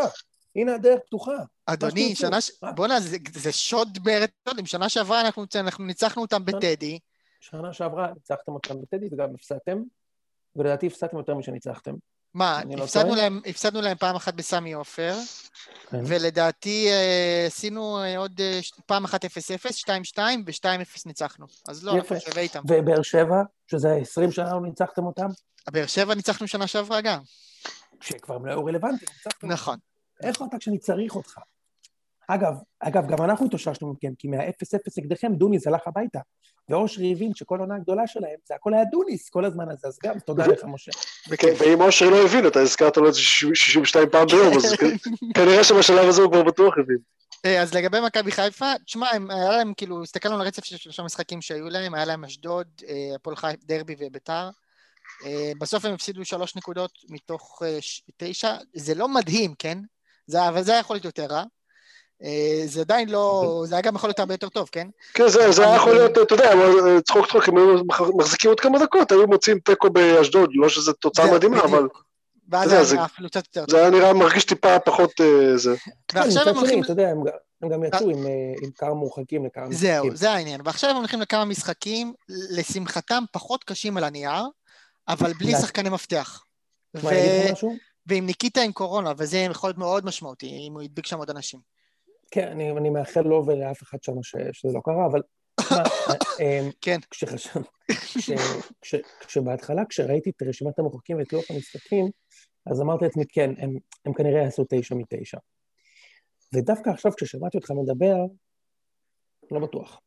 הנה הדרך פתוחה. אדוני. שנה... ש-? בואנה, זה, שוד מרתונים. שנה שעברה אנחנו ניצחנו אותם בטדי. שנה שעברה ניצחתם אותם בטדי וגם הפסדתם, ולדעתי הפסדתם יותר משניצחתם. מה, לא הפסדנו טועה? להם, הפסדנו להם פעם אחת בסמי עופר, כן. ולדעתי אה, עשינו אה, עוד אה, פעם אחת 0-0, 2-2, ו-2-0 ניצחנו. אז לא, אנחנו יפה. שווה איתם. ובאר שבע, שזה 20 שנה לא ניצחתם אותם, באר שבע ניצחנו שנה שעברה גם. כשכבר לא היו רלוונטיים, ניצחתם. נכון. איפה אתה כשאני צריך אותך? אגב, אגב, גם אנחנו התאוששנו מכם, כי מה-0-0 נגדכם דוניס הלך הביתה. ואושרי הבין שכל עונה הגדולה שלהם, זה הכל היה דוניס כל הזמן הזה, אז גם תודה לך, משה. כן, ואם אושרי לא הבין, אתה הזכרת לו את זה 62 פעם ביום, אז כנראה שבשלב הזה הוא כבר בטוח הבין. אה, אז לגבי מכבי חיפה, תשמע, היה להם, כאילו, הסתכלנו על הרצף של שלושה משחקים שהיו להם, היה להם אשדוד, אה, הפועל חיפה, דרבי וביתר. אה, בסוף הם הפסידו שלוש נקודות מתוך תשע, זה לא מדהים, כן? אבל זה היה יכול להיות יותר רע. אה, זה עדיין לא, זה היה גם יכול להיות הרבה יותר טוב, כן? כן, זה זה היה יכול להיות, אתה יודע, אבל צחוק צחוק, אם היו מח- מחזיקים עוד כמה דקות, היו מוצאים תיקו באשדוד, לא שזו תוצאה מדהימה. אבל ואז זה היה אפילו קצת יותר טוב. זה היה נראה מרגיש טיפה פחות אה, זה. ועכשיו כן, הם מצד הולכים... אתה יודע, הם גם- הם יצאו עם, אה, כמה מורחקים לכמה משחקים. זהו, זה העניין. ועכשיו הם הולכים לכמה משחקים, לשמחתם פחות קשים על הנייר, אבל בלי שחקני מפתח. ועם ניקיטה עם קורונה, וזה יכול להיות מאוד משמעותי, אם הוא ידביק שם עוד אנשים. כן, אני, אני מאחל לו ולאף אחד שם ש, שזה לא קרה, אבל תשמע, אה, כן. כשחשב, כש, כש, כשבהתחלה, כשראיתי את רשימת המורחקים ואת לוח המשחקים, אז אמרתי לעצמי, כן, הם, הם כנראה יעשו תשע מתשע. ודווקא עכשיו, כששמעתי אותך מדבר, לא בטוח.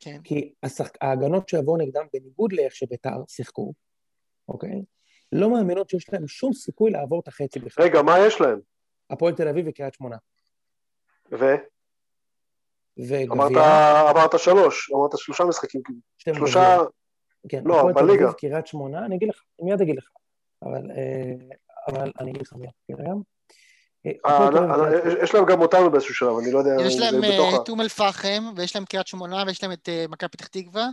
כן. כי השחק... ההגנות שיבואו נגדם, בניגוד לאיך שביתר שיחקו, אוקיי? לא מאמינות שיש להם שום סיכוי לעבור את החצי בכלל. רגע, מה יש להם? הפועל תל אביב וקריית שמונה. ו? אמרת, וגביע, אמרת שלוש, אמרת שלושה משחקים, כאילו. שלושה. כן, לא, בליגה. קריית שמונה, אני אגיד לך, מיד אגיד לך. אבל, אה, אבל אני אגיד לך מיד, תראה גם. אה, אה, וקריית- יש להם גם אותנו באיזשהו שלב, אני לא יודע יש להם. את אום אל-פחם, ויש להם קריית שמונה, ויש להם את מכבי פתח תקווה.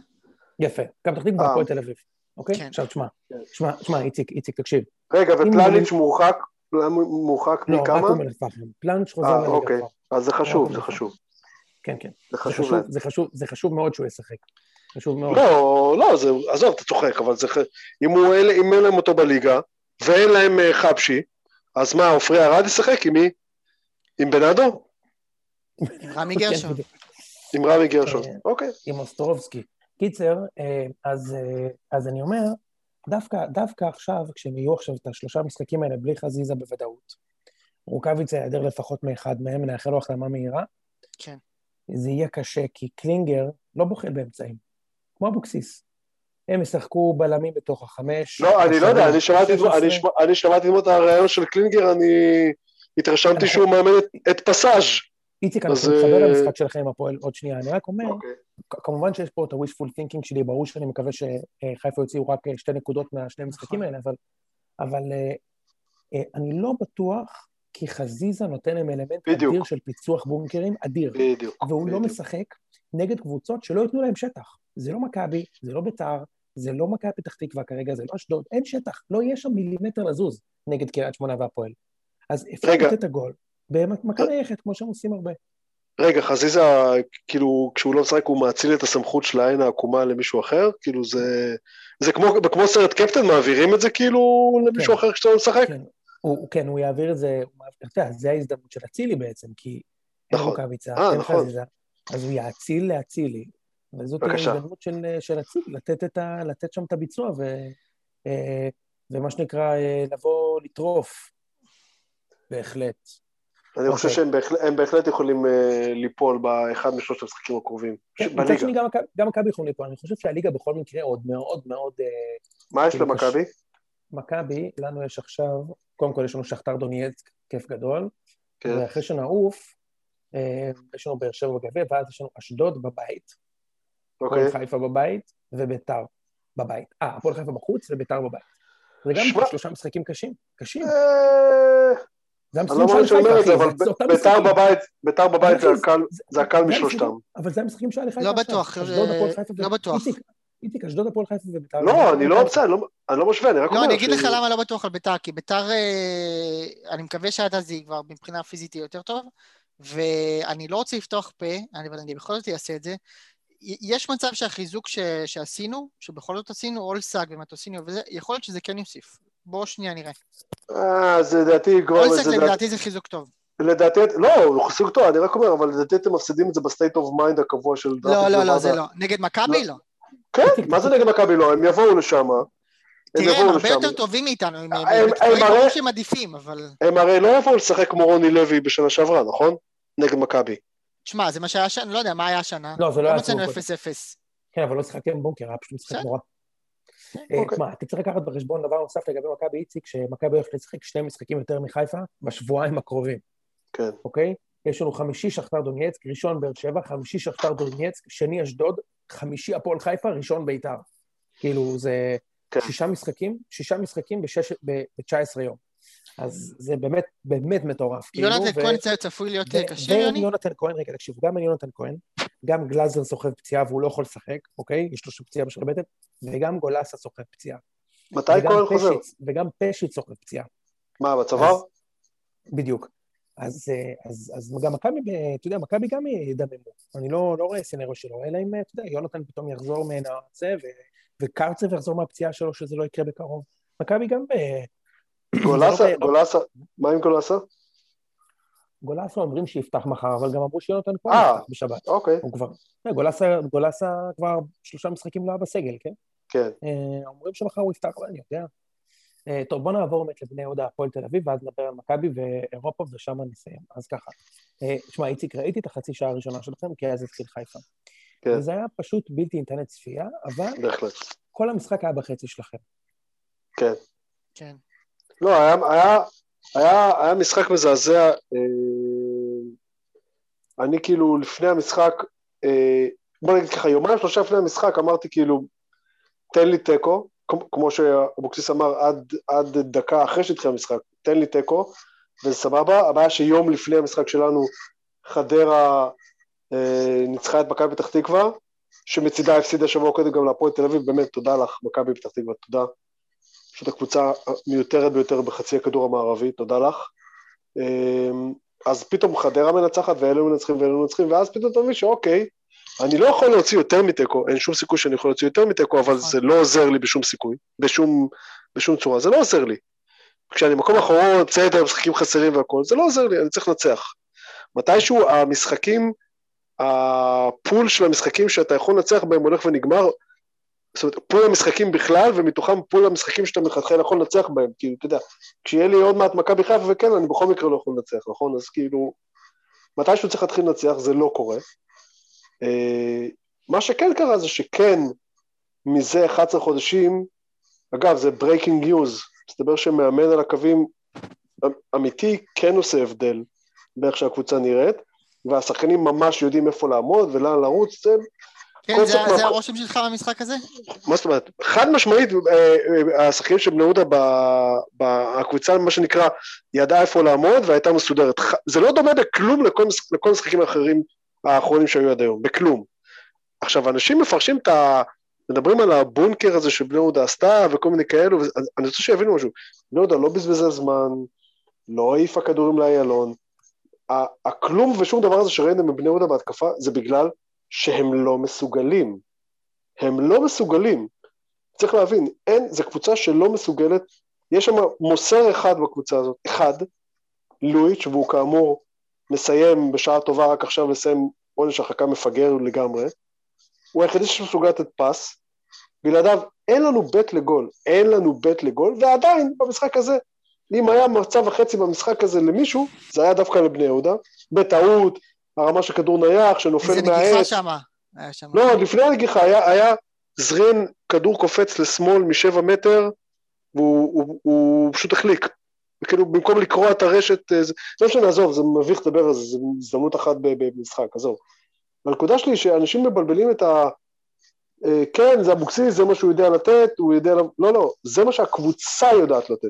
יפה, גם פתח תקווה. הפועל תל אביב, אוקיי? כן. עכשיו תשמע, כן. תשמע, תשמע, איציק, איציק, תקשיב. רגע, ופלניץ' מורחק? מורחק לא, רק מכמה? אום אל-פחם. פלנץ' חוזר אה, לליגה אוקיי. אז זה חשוב, זה חשוב. כן, כן. זה זה חשוב חשוב, להם. זה חשוב, זה חשוב מאוד שהוא ישחק. חשוב מאוד. לא, לא, זה, עזוב, אתה צוחק, אבל זה, אם, הוא, אין- אם אין להם אותו בליגה, ואין להם אה, חבשי, אז מה, עופרי ארד ישחק עם מי? עם בנאדו? עם רמי כן, גרשון. עם רמי גרשון. אוקיי. עם אוסטרובסקי. קיצר, אה, אז, אה, אז אני אומר, דווקא, דווקא עכשיו, כשהם יהיו עכשיו את השלושה משחקים האלה בלי חזיזה בוודאות, רוקאביצה ייעדר לפחות מאחד מהם, נאחל לו החלמה מהירה, כן. זה יהיה קשה, כי קלינגר לא בוחל באמצעים, כמו אבוקסיס. הם ישחקו בלמים בתוך החמש. לא, אני לא יודע, אני שמעתי, 16. אני, שמע- אני שמעתי את הרעיון של קלינגר, אני התרשמתי אנחנו- שהוא מאמן את, פסאז'. איציק, אז, אנחנו נתחבר אה, למשחק שלכם עם הפועל עוד שנייה. אני רק אומר, אוקיי. כמובן שיש פה את ה-wishful thinking שלי, ברור שאני מקווה שחיפה יוציאו רק אה, שתי נקודות מהשני המשחקים נכון. האלה, אבל, אה, אה, אני לא בטוח, כי חזיזה נותן להם אלמנט בדיוק. אדיר של פיצוח בונקרים, אדיר, בדיוק. והוא לא בדיוק. משחק נגד קבוצות שלא ייתנו להם שטח. זה לא מכבי, זה לא ביתר, זה לא מכבי פתח תקווה כרגע, זה לא אשדוד, אין שטח, לא יהיה שם מילימטר לזוז נגד קריית שמונה והפועל. אז אפשר. לתת את הגול במכה נייחת, כמו שהם עושים הרבה. רגע, חזיזה, כאילו, כשהוא לא משחק הוא מאציל את הסמכות של העין העקומה למישהו אחר? כאילו זה... זה כמו, כמו סרט קפטן, מעבירים את זה כאילו למישהו כן. אחר כשאתה לא משחק? כן, הוא, כן, הוא יעביר את זה, אתה יודע, זה ההזדמנות של אצילי בעצם, כי אין נכון. רוקאביצה, אה, אין נכון. חזיזה, אז הוא יאציל לאצילי, וזאת. ההזדמנות של, של אצילי, לתת, את ה, לתת שם את הביצוע, ו, אה, ומה שנקרא, אה, לבוא לטרוף, בהחלט. אני חושב אוקיי. שהם בהחלט, בהחלט יכולים אה, ליפול באחד משלושת המשחקים הקרובים. כן, בליגה. שני גם מכבי- יכולים ליפול, אני חושב שהליגה בכל מקרה עוד מאוד מאוד... אה, מה יש כאילו, למכבי? מכבי, לנו יש עכשיו, קודם כל יש לנו שכתר דונייצק, כיף גדול, כן. ואחרי שנעוף, אה, יש לנו באר שבע בגביע, ואז יש לנו אשדוד בבית, אוקיי. הפועל חיפה בבית, וביתר בבית. אה, הפועל חיפה בחוץ וביתר בבית. זה גם שלושה משחקים קשים, קשים. אה, זה אני המשחקים לא של חיפה, זה, אחי, זה- זה ביתר. בבית, ביתר בבית זה הקל, זה זה משלושתם. אבל זה המשחקים לחיפה לא. בטוח, אה, חיפה לא ו- בטוח. איציק, אשדוד, הפועל חיפה וביתר. לא, אני לא, אני לא- אני לא משווה, אני רק אומר. לא, אני אגיד ש- לך למה לא בטוח על ביתר, כי ביתר, אה, אני מקווה שעד אז היא כבר מבחינה פיזית יהיה יותר טוב, ואני לא רוצה לפתוח פה, אני- בכל זאת אעשה את זה. יש מצב שהחיזוק ש, שעשינו, שבכל זאת עשינו, אולסאג ומטוסיניו וזה, יכול להיות שזה כן יוסיף. בואו שנייה נראה. אה, זה לדעתי כבר... אולסאג לדעתי- זה חיזוק טוב. לדעתי, לא, הוא חיזוק טוב, אני רק אומר, אבל לדעתי אתם מפסידים את זה ב state of mind הקבוע של... לא, לא, לא. זה לא. נגד מכבי לא. כן, מה זה נגד מכבי לא? הם יבואו לשם. הם תראה, הם יבואו הרבה. יותר טובים מאיתנו, הם ברור שהם עדיפים, אבל... הם הרי לא יבואו לשחק כמו רוני לוי בשנה שעברה, נכון? נגד מכבי. תשמע, זה מה שהיה השנה, לא יודע, מה היה השנה? לא, זה לא היה מצאנו סיבוב 0-0. כן, אבל לא שיחקתם בונקר, היה פשוט משחק. נורא. אה, אוקיי. תשמע, אתה צריך לקחת בחשבון דבר נוסף לגבי מכבי איציק, שמכבי הולכת לשחק שני משחקים יותר מחיפה בשבועיים הקרובים, כן. אוקיי? יש לנו חמישי שכתר דונייצק, ראשון באר שבע, חמישי שכתר דונייצק, שני אשדוד, חמישי הפועל חיפה, ראשון ביתר. כאילו, זה כן. שישה משחקים, שישה משחקים ב-19 יום. אז זה באמת, באמת מטורף. כאילו, יונתן ו- כהן צ- צפוי להיות אה, ו- כשיר, יוני? ויונתן כהן, רגע, תקשיבו, גם יונתן כהן, גם גלאזר סוחב פציעה והוא לא יכול לשחק, אוקיי? יש לו שם פציעה בשל הבטן, וגם גולסה סוחב פציעה. מתי כהן חוזר? וגם פשיץ סוחב פציעה, מה, בצוואר? אז- בדיוק. אז, אה, אז, אז גם מכבי, אתה יודע, מכבי גם ידממו. אני לא, לא רואה סצנריו שלו, אלא אם, אתה יודע, יונתן פתאום יחזור מן הזה, ו- וקרצב יחזור מהפציעה שלו, שזה לא יקרה בקרוב. מכבי גם ב... גולסה, זה לא ב- גולסה, מה עם גולסה? גולסה אומרים שיפתח מחר, אבל גם אמרו שיונתן כהן אה. יפתח בשבת. אוקיי, הוא כבר... אה, גולסה, גולסה כבר שלושה משחקים לא היה בסגל, כן? כן. אה, אומרים שמחר הוא יפתח, אבל אני יודע. אה, טוב, בוא נעבור באמת לבני יהודה, הפועל תל אביב, ואז נדבר על מכבי ואירופה, ושם נסיים. אז ככה. אה, שמע, איציק, ראיתי את החצי שעה הראשונה שלכם, כי אז התחיל חיפה. כן. וזה היה פשוט בלתי ניתן לצפייה, אבל בהחלט. כל המשחק היה בחצי שלכם. כן. כן. לא, היה, היה, היה, היה משחק מזעזע. אה, אני כאילו לפני המשחק, אה, בוא נגיד ככה, יומיים שלושה לפני המשחק אמרתי כאילו, תן לי תיקו, כמו- שאבוקסיס אמר עד, עד דקה אחרי שהתחיל המשחק, תן לי תיקו, וזה סבבה. הבעיה שיום לפני המשחק שלנו, חדרה אה, ניצחה את מכבי פתח תקווה, שמצידה הפסידה שבוע קודם גם להפועל תל אביב, באמת תודה לך, מכבי פתח תקווה, תודה. פשוט הקבוצה המיותרת ביותר בחצי הכדור המערבי, תודה לך. אמ, אז פתאום חדרה מנצחת ואלה מנצחים ואלה מנצחים, ואז פתאום אתה מבין שאוקיי, אני לא יכול להוציא יותר מתיקו, אין שום סיכוי שאני יכול להוציא יותר מתיקו, אבל נכון. זה לא עוזר לי בשום סיכוי, בשום, בשום צורה, זה לא עוזר לי. כשאני מקום אחרון, בסדר, משחקים חסרים והכל, זה לא עוזר לי, אני צריך לנצח. מתישהו המשחקים, ה pool של המשחקים שאתה יכול לנצח בהם הולך ונגמר, זאת אומרת, pool המשחקים בכלל, ומתוכם pool המשחקים שאתה מלכתחילה יכול לנצח בהם, כאילו, אתה יודע, כשיהיה לי עוד מעט מכבי חיפה, וכן, אני בכל מקרה לא יכול לנצח, נכון? אז כאילו, מתישהו צריך להתחיל לנצח, זה לא קורה. אה, מה שכן קרה זה שכן, מזה 11 חודשים, אגב, זה breaking news, מסתבר שמאמן על הקווים אמיתי כן עושה הבדל באיך שהקבוצה נראית, והשחקנים ממש יודעים איפה לעמוד ולאן לרוץ, זה כן, זה- זה מה- הרושם שלך במשחק הזה? מה זאת אומרת? חד משמעית, אה, אה, השחקנים של בני יהודה, הקבוצה, מה שנקרא, ידעה איפה לעמוד והייתה מסודרת. זה לא דומה בכלום לכל לכל המשחקים האחרים האחרונים שהיו עד היום, בכלום. עכשיו, אנשים מפרשים את ה... מדברים על הבונקר הזה שבני יהודה עשתה וכל מיני כאלו, אז אני רוצה שיבינו משהו. בני יהודה לא בזבזה זמן, לא העיפה כדורים לאיילון. הכלום ושום דבר הזה שראינו מבני יהודה בהתקפה, זה בגלל שהם לא מסוגלים. הם לא מסוגלים. צריך להבין, אין, זו קבוצה שלא מסוגלת, יש שם מוסר אחד בקבוצה הזאת, אחד, לואיץ', והוא כאמור מסיים בשעה טובה רק עכשיו לסיים עונש הרחקה מפגר לגמרי, הוא היחידי שמסוגל לתת פס, בלעדיו אין לנו בית לגול, אין לנו בית לגול, ועדיין במשחק הזה אם היה מצב החצי במשחק הזה למישהו, זה היה דווקא לבני יהודה, בטעות, הרמה של כדור נייח שנופל איזה מהעץ. נגיחה שמה. שם. לא, לפני הנגיחה היה, היה זרין, כדור קופץ לשמאל משבע מטר, והוא הוא, הוא פשוט החליק. כאילו, במקום לקרוע את הרשת, אה, זה לא משנה, עזוב, זה מביך לדבר על זה, זו הזדמנות אחת במשחק, עזוב. הנקודה שלי היא שאנשים מבלבלים את ה... אה, כן, זה אבוקסיס, זה מה שהוא יודע לתת, הוא יודע... לא, לא, זה מה שהקבוצה יודעת לתת.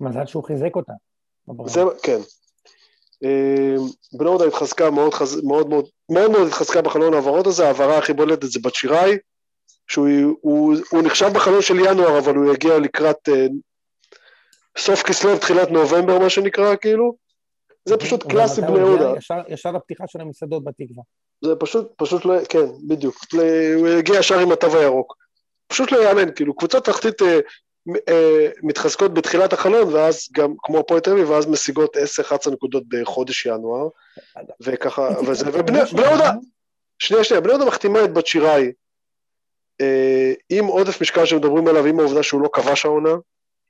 מזל שהוא חיזק אותה. זה, כן. אה, בני יהודה התחזקה מאוד, חז... מאוד, מאוד, מאוד מאוד התחזקה בחלון ההעברות הזה, ההעברה הכי בולטת זה בת שיראי, שהוא הוא, הוא נחשב בחלון של ינואר, אבל הוא יגיע לקראת סוף כסלו, תחילת נובמבר, מה שנקרא, כאילו. זה פשוט אבל קלאסי בני הגיע? יהודה. ישר- ישר לפתיחה של המסעדות בתקווה. זה פשוט, פשוט לא, כן, בדיוק. הוא יגיע ישר עם התו הירוק. פשוט לא יאמן, כאילו, קבוצות תחתית אה, אה, מתחזקות בתחילת החלון, ואז גם, כמו הפועל תל אביב, ואז משיגות 10-11 נקודות בחודש ינואר, וככה, וזה, ובני בני יהודה, שנייה, שנייה, בני יהודה מחתימה את בת שיראי אה, עם עודף משקל שמדברים עליו, עם העובדה שהוא לא כבש העונה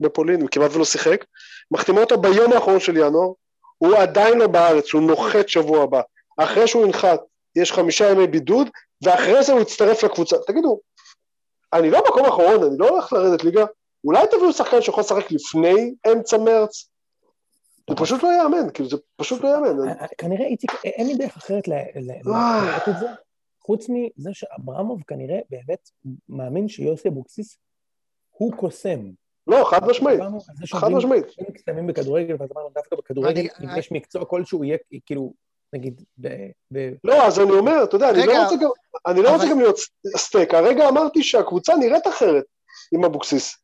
בפולין, הוא כמעט ולא שיחק, מחתימה אותו ביום האחרון של ינואר, הוא עדיין לא בארץ, הוא נוחת שבוע הבא. אחרי שהוא ינחת, יש חמישה ימי בידוד, ואחרי זה הוא יצטרף לקבוצה. תגידו, אני לא במקום האחרון, אני לא הולך לרדת ליגה, אולי תביאו שחקן שיכול לשחק לפני אמצע מרץ? זה פשוט לא ייאמן, כאילו, זה פשוט לא ייאמן. אה, אה, כנראה, איציק, אה, אין לי דרך אחרת. לראות את זה, חוץ מזה שאברמוב כנראה באמת מאמין שיוסי אבוקסיס הוא קוסם. לא, חד משמעית, חד משמעית. אין קסמים בכדורגל, ואז אמרנו דווקא בכדורגל, אם יש מקצוע כלשהו, יהיה כאילו, נגיד, ב- לא, אז אני אומר, אתה יודע, אני לא רוצה גם, אני לא רוצה גם להיות סטייק, הרגע אמרתי שהקבוצה נראית אחרת עם אבוקסיס.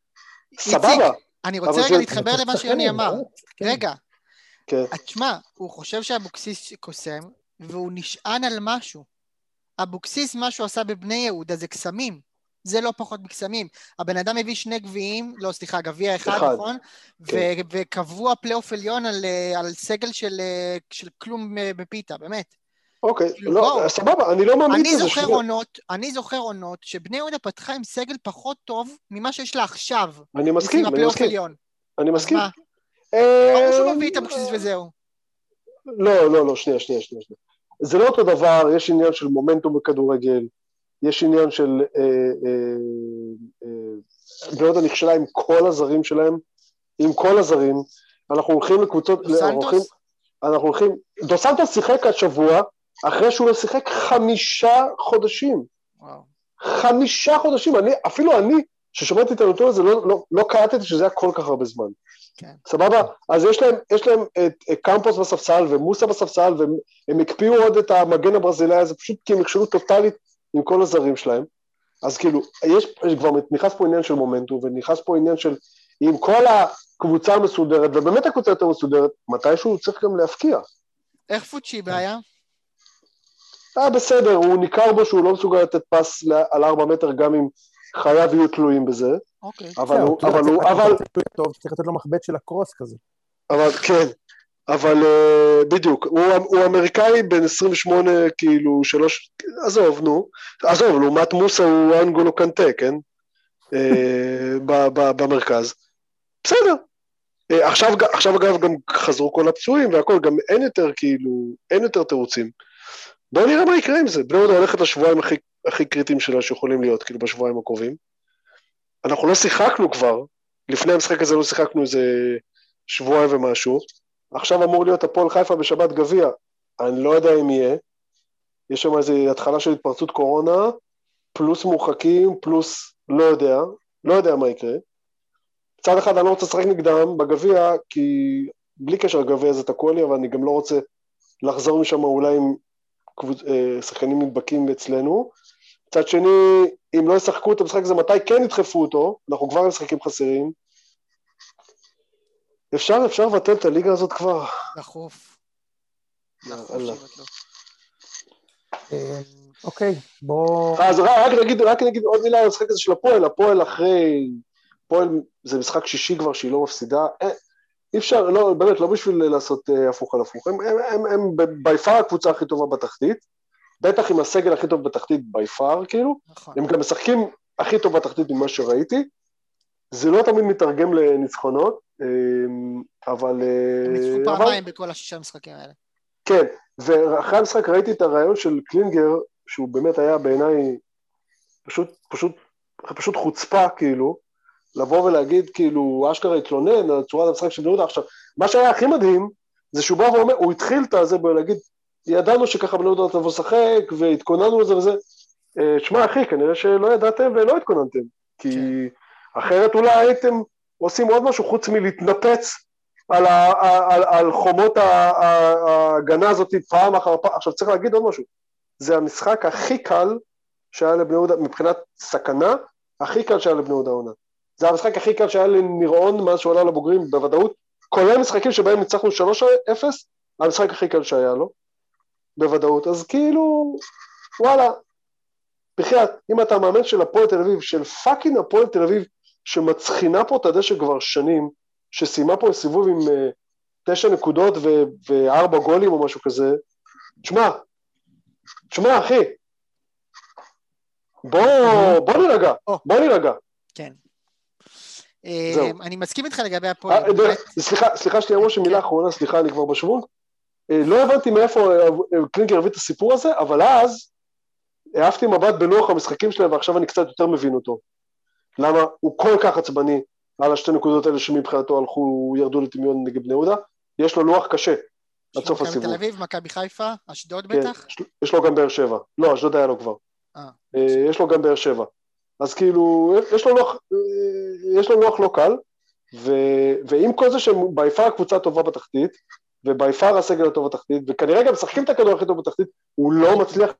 סבבה, אני רוצה רגע להתחבר למה שיוני שחקנים, אמר. כן. רגע, כן. תשמע, הוא חושב שאבוקסיס קוסם, והוא נשען על משהו. אבוקסיס, מה שהוא עשה בבני יהודה זה קסמים. זה לא פחות מקסמים. הבן אדם הביא שני גביעים, לא, סליחה, גביע אחד, אחד, נכון? כן. ו- וקבוע פלייאוף עליון על, אה, על סגל של, אה, של כלום אה, בפיתה, באמת. אוקיי, כאילו, לא. סבבה, אני לא ממליץ אני על זה, זוכר. עונות, אני זוכר עונות שבני יהודה פתחה עם סגל פחות טוב ממה שיש לה עכשיו. אני מסכים, אני מסכים, עליון. אני מסכים. מה? ברור שהוא מביא את אבוקסיס וזהו. לא, לא, לא, שנייה, שנייה. שנייה. זה לא אותו דבר, יש עניין של מומנטום בכדורגל, יש עניין של... אה, אה, אה, בני יהודה נכשלה עם כל הזרים שלהם, עם כל הזרים. אנחנו הולכים לקבוצות... דו סנטוס? אנחנו הולכים... דו סנטוס שיחק השבוע, אחרי שהוא שיחק חמישה חודשים. וואו. חמישה חודשים, אני, אפילו אני, ששמעתי את הנתון הזה, לא, לא, לא קלטתי שזה היה כל כך הרבה זמן. כן. סבבה? אז יש להם, יש להם את, קמפוס בספסל ומוסה בספסל, והם הם הקפיאו עוד את המגן הברזילאי הזה, פשוט כי הם נכשלו טוטאלית עם כל הזרים שלהם. אז כאילו, יש, כבר נכנס פה עניין של מומנטום, ונכנס פה עניין של, עם כל הקבוצה המסודרת, ובאמת הקבוצה יותר מסודרת, מתישהו צריך גם להפקיע. איך פוצ'יבה היה? אה, בסדר, הוא ניכר בו שהוא לא מסוגל לתת פס ל- על ארבע מטר, גם אם חייו יהיו תלויים בזה, אוקיי. אבל הוא, כאילו, אבל הוא, אבל, טוב, צריך לתת לו מחבט של הקרוס כזה. אבל כן, אבל uh, בדיוק, הוא, הוא אמריקאי בן 28, כאילו, שלוש, עזוב, נו, עזוב, לעומת מוסה הוא אנגולו קנטה, כן? uh, ב, ב, במרכז. בסדר. Uh, עכשיו, עכשיו אגב גם חזרו כל הפצועים והכל, גם אין יותר כאילו, אין יותר תירוצים. בואו נראה מה יקרה עם זה. בני יהודה הולכת לשבועיים הכי, הכי קריטיים שלה שיכולים להיות, כאילו, בשבועיים הקרובים. אנחנו לא שיחקנו כבר, לפני המשחק הזה לא שיחקנו איזה שבועיים ומשהו. עכשיו אמור להיות הפועל חיפה בשבת גביע, אני לא יודע אם יהיה. יש שם איזו התחלה של התפרצות קורונה, פלוס מורחקים, פלוס לא יודע, לא יודע מה יקרה. מצד אחד אני לא רוצה לשחק נגדם בגביע, כי בלי קשר לגביע זה תקוע לי, אבל אני גם לא רוצה לחזור משם אולי עם קבוצ... אה, שחקנים נדבקים אצלנו. מצד שני, אם לא ישחקו את המשחק הזה, מתי כן ידחפו אותו? אנחנו כבר משחקים חסרים. אפשר, אפשר לבטל את הליגה הזאת כבר. דחוף. שיבטלו. אה, אוקיי, בוא... אז רק, נגיד, רק נגיד עוד מילה על המשחק הזה של הפועל, הפועל אחרי, הפועל זה משחק שישי כבר שהיא לא מפסידה, אה, אי אפשר, לא, באמת, לא בשביל לעשות אה, הפוך על הפוך, הם, הם, הם, הם בי פאר הקבוצה הכי טובה בתחתית, בטח עם הסגל הכי טוב בתחתית בי פאר, כאילו, נכון. הם גם משחקים הכי טוב בתחתית ממה שראיתי, זה לא תמיד מתרגם לניצחונות, אבל... אה, הם ניצחו פעמיים בכל השישה משחקים האלה. כן, ואחרי המשחק ראיתי את הרעיון של קלינגר, שהוא באמת היה בעיניי פשוט, פשוט, פשוט חוצפה, כאילו, לבוא ולהגיד, כאילו, אשכרה התלונן על צורת המשחק של בני. עכשיו, מה שהיה הכי מדהים, זה שהוא בא ואומר, הוא התחיל את הזה בלהגיד, ידענו שככה בני יהודה תבוא לשחק, והתכוננו לזה וזה. אה, שמע, אחי, כנראה שלא ידעתם ולא התכוננתם, כי כן. אחרת אולי הייתם עושים עוד משהו חוץ מלהתנפץ על, ה, על, על חומות ההגנה הזאת פעם אחר פעם. עכשיו צריך להגיד עוד משהו, זה המשחק הכי קל שהיה לבני יהודה, מבחינת סכנה, הכי קל שהיה לבני יהודה העונה. זה המשחק הכי קל שהיה לניר מאז שהוא עלה לבוגרים בוודאות, כולל משחקים שבהם ניצחנו 3-0, המשחק הכי קל שהיה לו, בוודאות. אז כאילו, וואלה, בחייאת, אם אתה מאמן של הפועל תל אביב, של פאקינג הפועל תל אביב, שמצחינה פה את הדשא כבר שנים, שסיימה פה סיבוב עם uh, תשע נקודות ו- וארבע גולים או משהו כזה, תשמע, תשמע אחי, בוא, בוא נירגע. בוא נירגע. כן. זהו. אה, אני מסכים איתך לגבי אה, הפועל. אה. סליחה, סליחה שנייה, משה, מילה כן. אחרונה, סליחה, אני כבר בשוונג. אה, לא הבנתי מאיפה אה, אה, קלינגר הביא את הסיפור הזה, אבל אז העפתי מבט בלוח המשחקים שלהם, ועכשיו אני קצת יותר מבין אותו. למה הוא כל כך עצבני על השתי נקודות האלה שמבחינתו הלכו, ירדו לטמיון נגד בני יהודה. יש לו לוח קשה עד סוף מכבי הסיבוב. תל אביב, מכבי חיפה, אשדוד כן, בטח? יש לו- גם באר שבע. לא, אשדוד היה לו כבר. אה. אה, יש לו גם באר שבע. אז כאילו, יש לו לוח, אה, יש לו לוח לא קל, ו- ועם כל זה שהם בי פאר קבוצה טובה בתחתית, ובי פאר הסגל הטוב בתחתית, וכנראה גם משחקים את הכדור הכי טוב בתחתית, הוא לא מצליח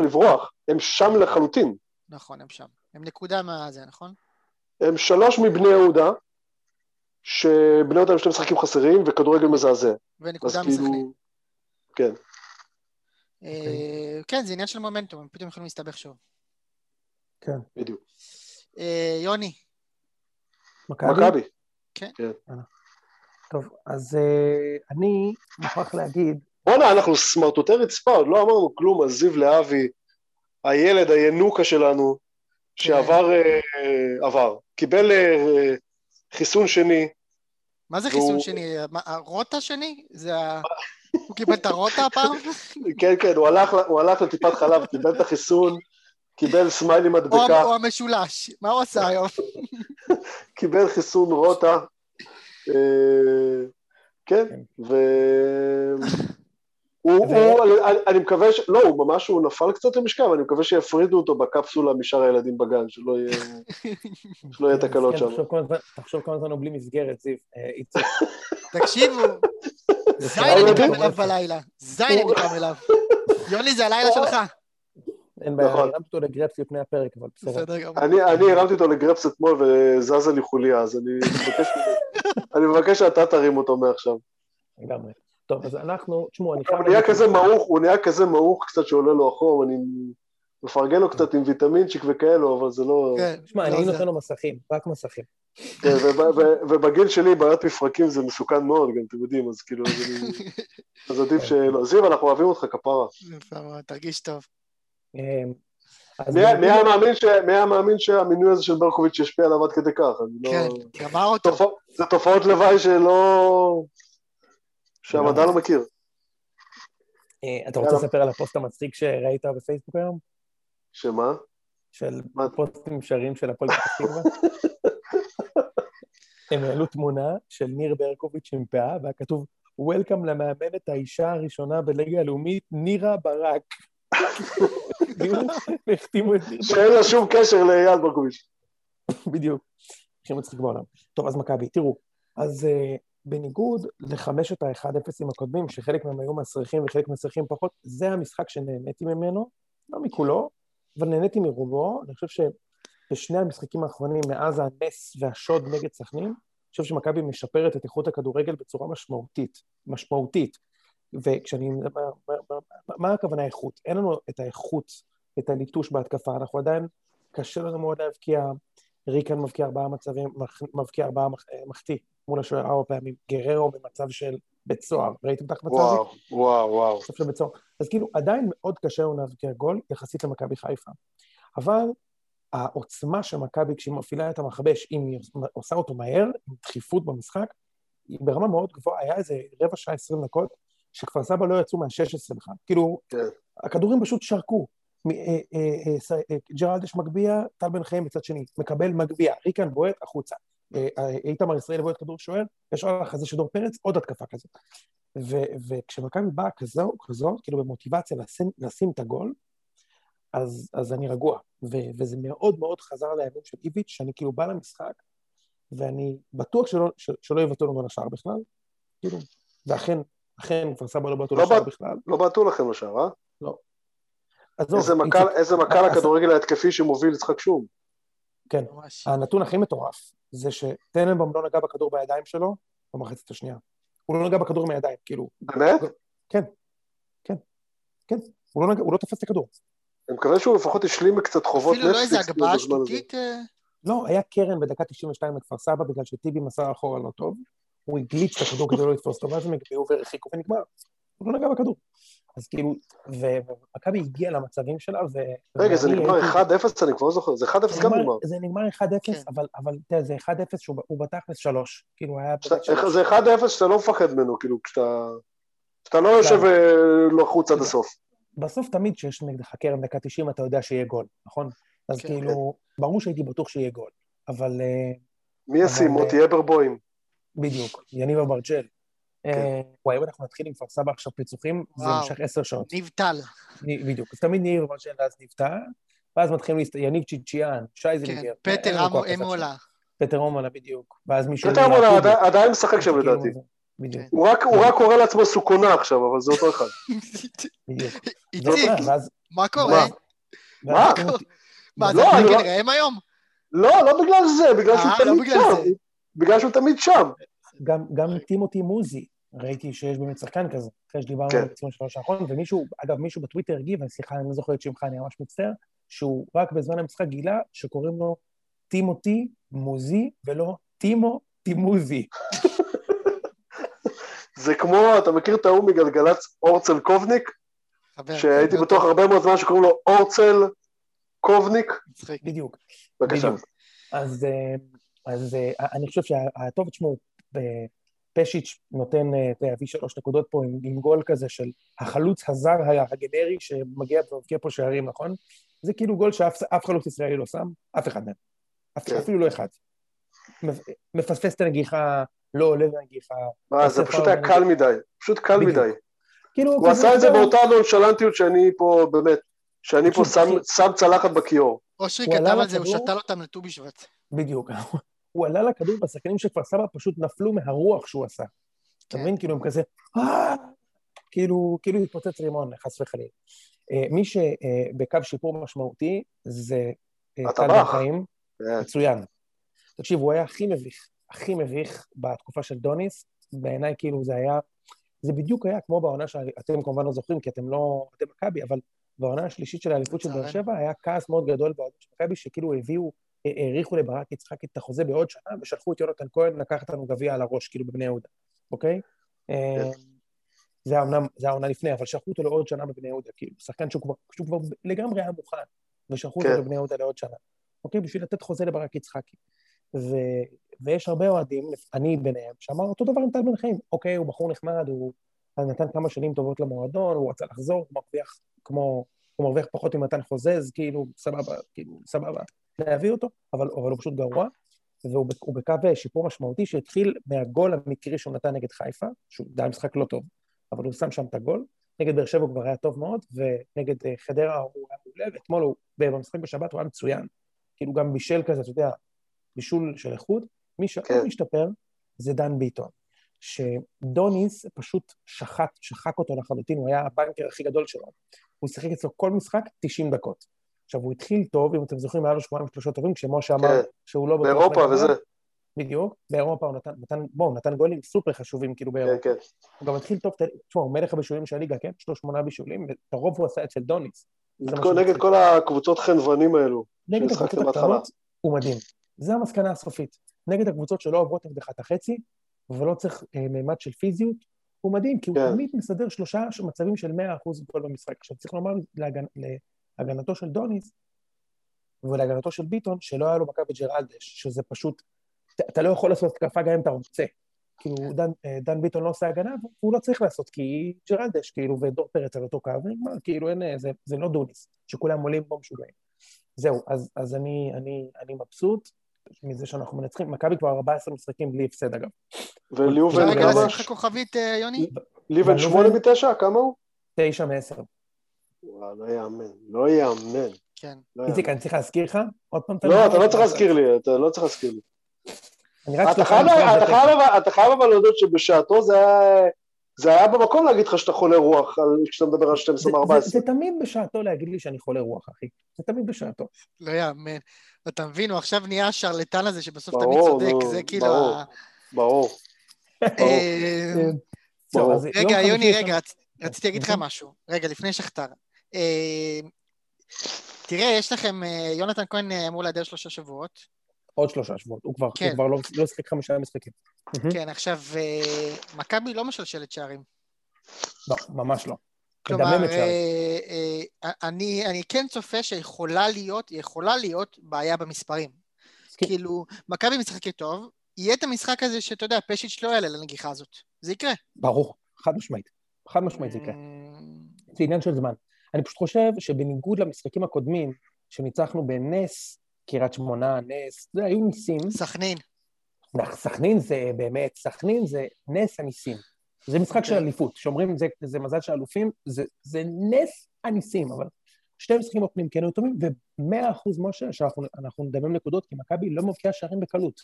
לברוח. הם שם לחלוטין. נכון, הם שם. הם נקודה מהזה, נכון? הם שלוש מבני יהודה, שבני יהודה הם שני משחקים חסרים, וכדורגל מזעזע. אז ונקודה מסכנין. כאילו... כן. אה, כן, זה עניין של מומנטום, הם פתאום יכולים להסתבך שוב. כן. בדיוק. אה, יוני, מכבי? מכבי. טוב, אז אה, אני מוכרח להגיד, בואנה, אנחנו סמרטוטי רצפה, עוד לא אמרנו כלום על זיו להבי, הילד, הינוקה שלנו, שעבר, אה, אה, עבר. קיבל אה, חיסון שני, מה זה והוא- חיסון שני? הרוטה שני? זה ה... הוא קיבל את הרוטה הפעם? כן, כן, הוא הלך, הוא הלך לטיפת חלב, קיבל את החיסון, קיבל סמיילי או, מדבקה, או המשולש? מה הוא עשה היום? קיבל חיסון רוטה, אה, כן, ו... הוא, ו- הוא, אני, אני מקווה ש... לא, הוא ממש, הוא נפל קצת למשקל, אני מקווה שיפרידו אותו בקפסולה משאר הילדים בגן, שלא יהיה, שלא יהיה תקלות כן, שם. תחשוב כמה זמן- הוא בלי מסגרת, זיו. אה. תקשיבו, זין אני קם אליו בלילה. זין אני קם אליו. יוני, זה הלילה שלך. אין בעיה, נכון. הרמתי אותו לגרפס לפני הפרק, אבל בסדר. אני, אני הרמתי אותו לגרפס אתמול וזזה לי חוליה, אז אני מבקש שאתה תרים אותו מעכשיו. לגמרי. טוב, אז אנחנו, תשמעו, אני חייב... הוא נהיה כזה מעוך, הוא נהיה כזה מעוך קצת שעולה לו החום, אני מפרגן לו קצת עם ויטמינצ'יק וכאלו, אבל זה לא... כן, תשמע, לא אני. נותן לו מסכים, רק מסכים. כן, ובגיל שלי בעיות מפרקים זה מסוכן מאוד, גם אתם יודעים, אז כאילו, אז עדיף שלא. זיו, אנחנו אוהבים אותך כפרה. יפה מאוד, תרגיש טוב. אז מי היה מאמין שהמינוי הזה של ברקוביץ' ישפיע עליו עד כדי כך? לא... כן, גמר אותו. זה תופעות לוואי שלא... שהמדע לא מכיר. אה, אתה רוצה לספר על הפוסט המצחיק שראית בפייסבוק היום? שמה? של? פוסטים שרים של הפועל פתח תקווה? הם העלו תמונה של ניר ברקוביץ' עם פאה, והיה כתוב, Welcome למאמנת האישה הראשונה בליגה הלאומית, נירה ברק. החתימו את ניר שאין לה שום קשר לאייל ברקוביץ'. בדיוק. הכי מצחיק בעולם. טוב, אז מכבי, תראו, אז uh, בניגוד לחמשת ה-1-0ים הקודמים, שחלק מהם היו מסריחים וחלק מסריחים פחות, זה המשחק שנהניתי ממנו, לא מכולו, אבל נהניתי מרובו. אני חושב שבשני המשחקים האחרונים, מאז הנס והשוד נגד סכנין, אני חושב שמכבי משפרת את איכות הכדורגל בצורה משמעותית. משמעותית. וכשאני... מה, מה, מה, הכוונה איכות? אין לנו את האיכות, את הליטוש בהתקפה, אנחנו עדיין, קשה לנו מאוד להבקיע ריקן מבקיע ארבעה מצבים, מבקיע ארבעה אה, מחטיא מול השוער ארבע פעמים, גררו במצב של בית סוהר, ראיתם את ההחמצה הזאת? וואו, וואו, וואו. מצב של בית סוהר. אז כאילו, עדיין מאוד קשה לנו להבקיע גול יחסית למכבי חיפה. אבל העוצמה של מכבי כשהיא מפעילה את המכבש, אם היא עושה אותו מהר, עם דחיפות במשחק, היא ברמה מאוד גבוהה, היה איזה רבע שעה, עשרים דקות, שכפר סבא לא יצאו מה-16 בכלל. כאילו, כן. הכדורים פשוט שרקו. אה, אה, אה, ג'רלדש מגביה, טל בן חיים בצד שני, מקבל מגביה, ריקן בועט החוצה. אה, אה, איתמר ישראלי בועט כדור שוער, יש עוד אחרי זה שדור פרץ, עוד התקפה כזאת. וכשמכבי באה כזו, כזו, כאילו במוטיבציה לשים, לשים את הגול, אז, אז אני רגוע. ו- וזה מאוד מאוד חזר לימים של איביץ', שאני כאילו בא למשחק, ואני בטוח שלא, שלא יבטאו לנו לשער בכלל, כאילו, ואכן, אכן, כפר סבא לא בעטו לא לשער בעט- בכלל. לא בעטו לכם לשער, אה? עזוב, איזה מכה- אז- לכדורגל ההתקפי שמוביל יצחק שום. כן, ממש. הנתון הכי מטורף זה שטננבאום לא נגע בכדור בידיים שלו במחצית השנייה. הוא לא נגע בכדור עם הידיים, כאילו, באמת? הוא לא, נגע, הוא לא תפס את הכדור. אני מקווה שהוא לפחות השלים קצת חובות אפילו לא איזה נטפליקס הגבהה. שטותית. אה, לא, היה קרן בדקה 92 לכפר סבא בגלל שטיבי מסר אחורה לא טוב, הוא הגליץ' את הכדור כדי לא לתפוס אותו, ואז הם הגביהו והרחיקו ונגמר. הוא לא נגע בכדור. אז כאילו, ומכבי הגיעה למצבים שלה, ו... רגע, זה נגמר הייתי- 1-0, אני כבר לא זוכר, זה 1-0 גם נגמר-. זה נגמר 1-0, כן. אבל, אבל תראה, זה 1-0 שהוא הוא בתכלס 3. כאילו, היה... זה 1-0 שאתה לא מפחד ממנו, כאילו, כשאתה... כשאתה לא יושב אה, לחוץ עד הסוף. בסוף תמיד כשיש נגדך קרן דקה 90 אתה יודע שיהיה גול, נכון? אז כן. כאילו, ברור שהייתי בטוח שיהיה גול, אבל אה, מי ישים? מוטי אברבוים. בדיוק, יניב אברג'ל. כן. אה, וואי, אם אנחנו נתחיל עם כפר סבא עכשיו פיצוחים, זה. נמשך עשר שעות. ניב טל. ני- בדיוק, אז תמיד ניב אברג'ל ואז נבטע, ואז מתחילים להסת... יניב צ'יצ'יאן, שי כן, זילינגר. פטר אמולה. פטר אומלה בדיוק, ואז מישהו... פטר מונה עדיין- משחק שם לדעתי. בדיוק, הוא רק- הוא רק קורא לעצמו סוכונה עכשיו, אבל זה אותו אחד. בדיוק. איציק, מה קורה? מה? מה? מה, לא, זה פליקל לא- ראם היום? לא, לא בגלל זה, בגלל שהוא אה, לא תמיד בגלל שם. בגלל שהוא תמיד שם. גם, גם טימותי מוזי, ראיתי שיש באמת שחקן כזה, אחרי שדיברנו כן. על הציון של השלוש האחרון, ומישהו, אגב, מישהו בטוויטר הגיב, אני סליחה, אני לא זוכר את שמך, אני ממש מצטער, שהוא רק בזמן המשחק גילה שקוראים לו טימותי מוזי, ולא טימו טימוזי. זה כמו, אתה מכיר את ההוא מגלגלצ אורצל קובניק? שהייתי בטוח הרבה מאוד זמן שקוראים לו אורצל קובניק? בדיוק, בבקשה. אז, אה, אז אה, אני חושב שהטוב, תשמעו, פשיץ' נותן, אה, אתה יודע, שלוש נקודות פה עם, עם גול כזה של החלוץ הזר הגנרי שמגיע ומבקיע פה שערים, נכון? זה כאילו גול שאף אף חלוץ ישראלי לא שם, אף אחד מהם. אפ, כן. אפילו לא אחד. מפ- מפספס את הנגיחה, לא עולה לנגיחה. מה, זה פשוט היה קל מדי. פשוט קל בדיוק. מדי. כאילו, הוא כזה, עשה את זה באותה נונשלנטיות שאני פה, באמת, שאני פה שם-. שם צלחת בכיור. אושרי כתב על זה, הוא. שתל אותם לט"ו בשבט. בדיוק. הוא עלה לכדור והשחקנים של כפר סבא פשוט נפלו מהרוח שהוא עשה. אתה כן. מבין? כאילו הם כזה, "אה!" כאילו, כאילו התפוצץ רימון, חס וחלילה. אה, מי שבקו שיפור משמעותי זה אה, טל הטבח. בן חיים, כן. מצוין. תקשיב, הוא היה הכי מביך, הכי מביך בתקופה של דוניס, בעיניי כאילו זה היה, זה בדיוק היה כמו בעונה שאתם כמובן לא זוכרים, כי אתם לא, אתם מכבי, אבל בעונה השלישית של האליפות של באר. שבע היה כעס מאוד גדול באוהדים של מכבי, שכאילו הביאו, אה, האריכו לברק יצחקי את החוזה בעוד שנה, ושלחו את יונתן כהן לקחת לנו גביע על הראש, כאילו בבני יהודה, אוקיי? אה, זה היה עונה לפני, אבל שלחו אותו לעוד שנה בבני יהודה, כאילו, שחקן שהוא כבר, לגמרי היה מוכן, ושלחו אותו כן. לבני יהודה לעוד שנה, אוקיי? בשביל לתת חוזה לברק יצחקי. ו... ויש הרבה אוהדים, אני ביניהם, שאמר אותו דבר עם טל בן חיים, אוקיי, הוא בחור נחמד, הוא נתן כמה שנים טובות למועדון, הוא רצה לחזור, הוא מרוויח כמו, הוא מרוויח פחות ממתן חוזז, כאילו, סבבה, כאילו, סבבה, להביא אותו, אבל, אבל הוא פשוט גרוע, והוא בקו שיפור משמעותי שהתחיל מהגול המקרי שהוא נתן נגד חיפה, שהוא היה משחק לא טוב, אבל הוא שם שם את הגול, נגד באר שבע הוא כבר היה טוב מאוד, ונגד אה, חדרה הוא היה מעולה, ואתמול הוא, במשחק בשבת הוא היה מצוין, כאילו גם בישל כזה, אתה יודע, בישול של איכות, מי שעוד כן. משתפר זה דן ביטון, שדוניס פשוט שחט, שחק אותו לחלוטין, הוא היה הבנקר הכי גדול שלו. הוא שיחק אצלו כל משחק 90 דקות. עכשיו, הוא התחיל טוב, אם אתם זוכרים, היה לו שבועיים שלושה טובים, כשמשה אמר כן. שהוא לא. באירופה. וזה. בדיוק, באירופה הוא נתן, נתן, בוא, הוא נתן גולים סופר חשובים, כאילו כן, באירופה. כן. הוא גם התחיל טוב, תשמע, הוא מלך הבישולים של הליגה, כן? יש לו שמונה בישולים, ואת הרוב הוא עשה אצל דוניס. זה מה כל- נגד. כל הקבוצות חנוונים האלו. נגד שהשחקת הקבוצות בהתחלה. הקטנות, הוא מדהים. זה המסקנה הסופית. נגד הקבוצות שלא עוברות נגדך את החצי, ולא צריך אה, מימד של פיזיות, הוא מדהים, כי הוא כן. תמיד מסדר שלושה מצבים של 100% גול במשחק. עכשיו, צריך לומר להגנ... להגנתו של דוניס ולהגנתו של ביטון, שלא היה לו מכבי ג'רלדש, שזה פשוט, אתה, לא יכול לעשות התקפה גם אם אתה רוצה. כאילו, דן, אה, דן ביטון לא עושה הגנה, והוא לא צריך לעשות, כי ג'רלדש, כאילו, ודור פרץ על אותו קו, ונגמר, כאילו, אין, אה, זה, זה לא דוניס, שכולם עולים פה משוגעים. זהו, אז, אז אני, אני, אני מבסוט מזה שאנחנו מנצחים. מכבי כבר 14 משחקים בלי הפסד, אגב. וליובל רגע, כמה? לשים לך כוכבית, אה, יוני? ליבל שמונה מתשע? כמה הוא? תשע מעשר. וואו, לא יאמן, לא יאמן. כן. לא איציק. אני צריך להזכיר לך? עוד פעם לא, הנקודה? אתה לא צריך להזכיר לי, אתה לא צריך להזכיר לי. אתה חייב- אבל- להודות שבשעתו זה היה... זה היה במקום להגיד לך שאתה חולה רוח על- כשאתה מדבר על 12 זה- ו-14. זה- זה תמיד בשעתו להגיד לי שאני חולה רוח, אחי. זה תמיד בשעתו. לא יאמן. אתה מבין, הוא עכשיו נהיה השרלטן הזה שבסוף ברור, תמיד צודק, נו, זה כאילו... ברור. ה- ברור. אה, זהו, ברור. רגע, יוני, רגע, רציתי להגיד לך אוקיי. משהו. רגע, לפני שכתר. אה, תראה, יש לכם, אה, יונתן כהן אה, אמור להיעדר שלושה שבועות. עוד שלושה שבועות. הוא כבר כן. הוא כבר לא לא שיחק חמישה משחקים. כן, עכשיו, מכבי לא משלשלת שערים. לא, ממש לא. כלומר, אני, אני כן צופה שיכולה להיות, יכולה להיות בעיה במספרים. מסכים. כאילו, מכבי משחקת טוב, יהיה את המשחק הזה שאתה יודע, פשיץ' לא יעלה לנגיחה הזאת. זה יקרה. ברור, חד משמעית. חד משמעית זה יקרה. זה עניין של זמן. אני פשוט חושב שבניגוד למשחקים הקודמים, שניצחנו בנס, קריית שמונה, נס, זה היו ניסים. סכנין. סכנין זה באמת, סכנין זה נס הניסים. זה משחק של אוקיי. אליפות, שאומרים זה, זה מזל של אלופים, זה, זה נס הניסים, אבל שתי משחקים הקודמים כן היו טובים, ומאה אחוז, משה, שאנחנו אנחנו נדמם נקודות, כי מכבי לא מבקיעה שערים בקלות.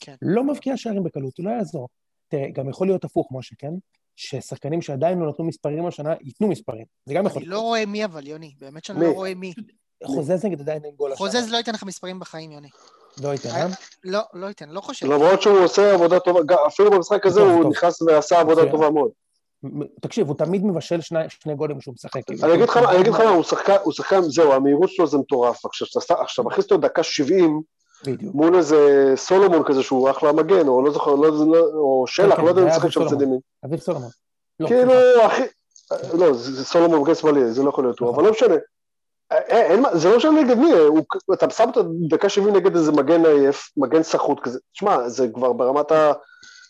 כן. לא מבקיעה שערים בקלות, לא יעזור. תראה, גם יכול להיות הפוך, משה, כן? ששחקנים שעדיין לא נתנו מספרים השנה, ייתנו מספרים. זה גם יכול אני להיות. לא רואה מי אבל, יוני. באמת שאני? לא רואה מי. חוזז נגד עדיין אין גול השנה. חוזז לא ייתן לך מספרים בחיים, יוני. לא ייתן, אה? לא, לא ייתן, לא חושב. למרות שהוא עושה עבודה טובה, אפילו במשחק הזה הוא. נכנס ועשה עבודה. טובה מאוד. תקשיב, הוא תמיד מבשל שני, שני גולים כשהוא משחק. אני אגיד לך מה, אני אגיד לך מה, הוא שחקן, זהו, המהירות שלו זה מטורף. עכשיו, כשאתה עכשיו מכניס אותו דקה 70 בדיוק. מול איזה סולומון כזה שהוא אחלה מגן, או לא זוכר, לא- לא- או שלח, כן, לא יודע אם משחק שם בצד ימין. אביב סולומון. לא, כאילו. אחי, לא, זה סולומון מגן שמאלי, זה לא יכול להיות הוא, נכון. אבל לא משנה. אה, אין מה- זה לא משנה נגד מי, הוא- אתה שם אותו דקה 70 נגד איזה מגן עייף, מגן סחוט כזה. תשמע, זה כבר ברמת ה-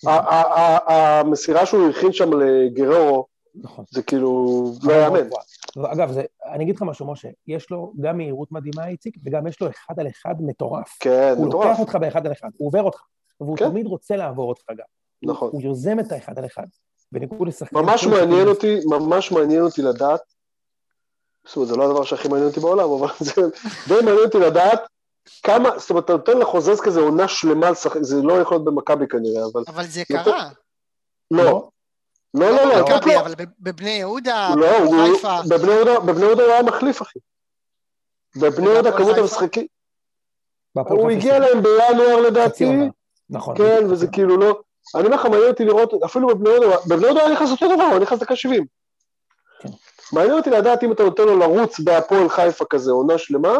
ה- המסירה שהוא הכין שם לגררו, נכון. זה כאילו, לא יאמן. ואגב, זה, אני אגיד לך משהו, משה, יש לו גם מהירות מדהימה, איציק, וגם יש לו אחד על אחד מטורף. כן, הוא מטורף. לוקח אותך באחד על אחד, הוא עובר אותך, והוא כן. תמיד רוצה לעבור אותך גם. הוא- נכון. הוא יוזם את האחד על אחד. בניגוד לשחקנים... ממש מעניין אותי, ממש מעניין אותי לדעת, זאת אומרת, זה לא הדבר שהכי מעניין אותי בעולם, אבל זה די מעניין אותי לדעת כמה, זאת אומרת, אתה נותן לחוזז כזה עונה שלמה לשחק, זה לא יכול להיות במכבי כנראה, אבל אבל זה קרה. לא, לא, לא, לא, לא, לא, אבל בב- בבני יהודה, לא, הוא- בחיפה. בבני יהודה, בבני יהודה הוא היה מחליף, אחי. בבני יהודה כמות? המשחקים, הוא הגיע להם בינואר לדעתי. נכון. כן, וזה כאילו לא, אני אומר לך, מעניין אותי לראות, אפילו בבני יהודה, בבני יהודה היה נכנס אותו דבר, הוא נכנס דקה 70. כן. מעניין אותי לדעת אם אתה נותן לו לרוץ בהפועל חיפה כזה, עונה שלמה,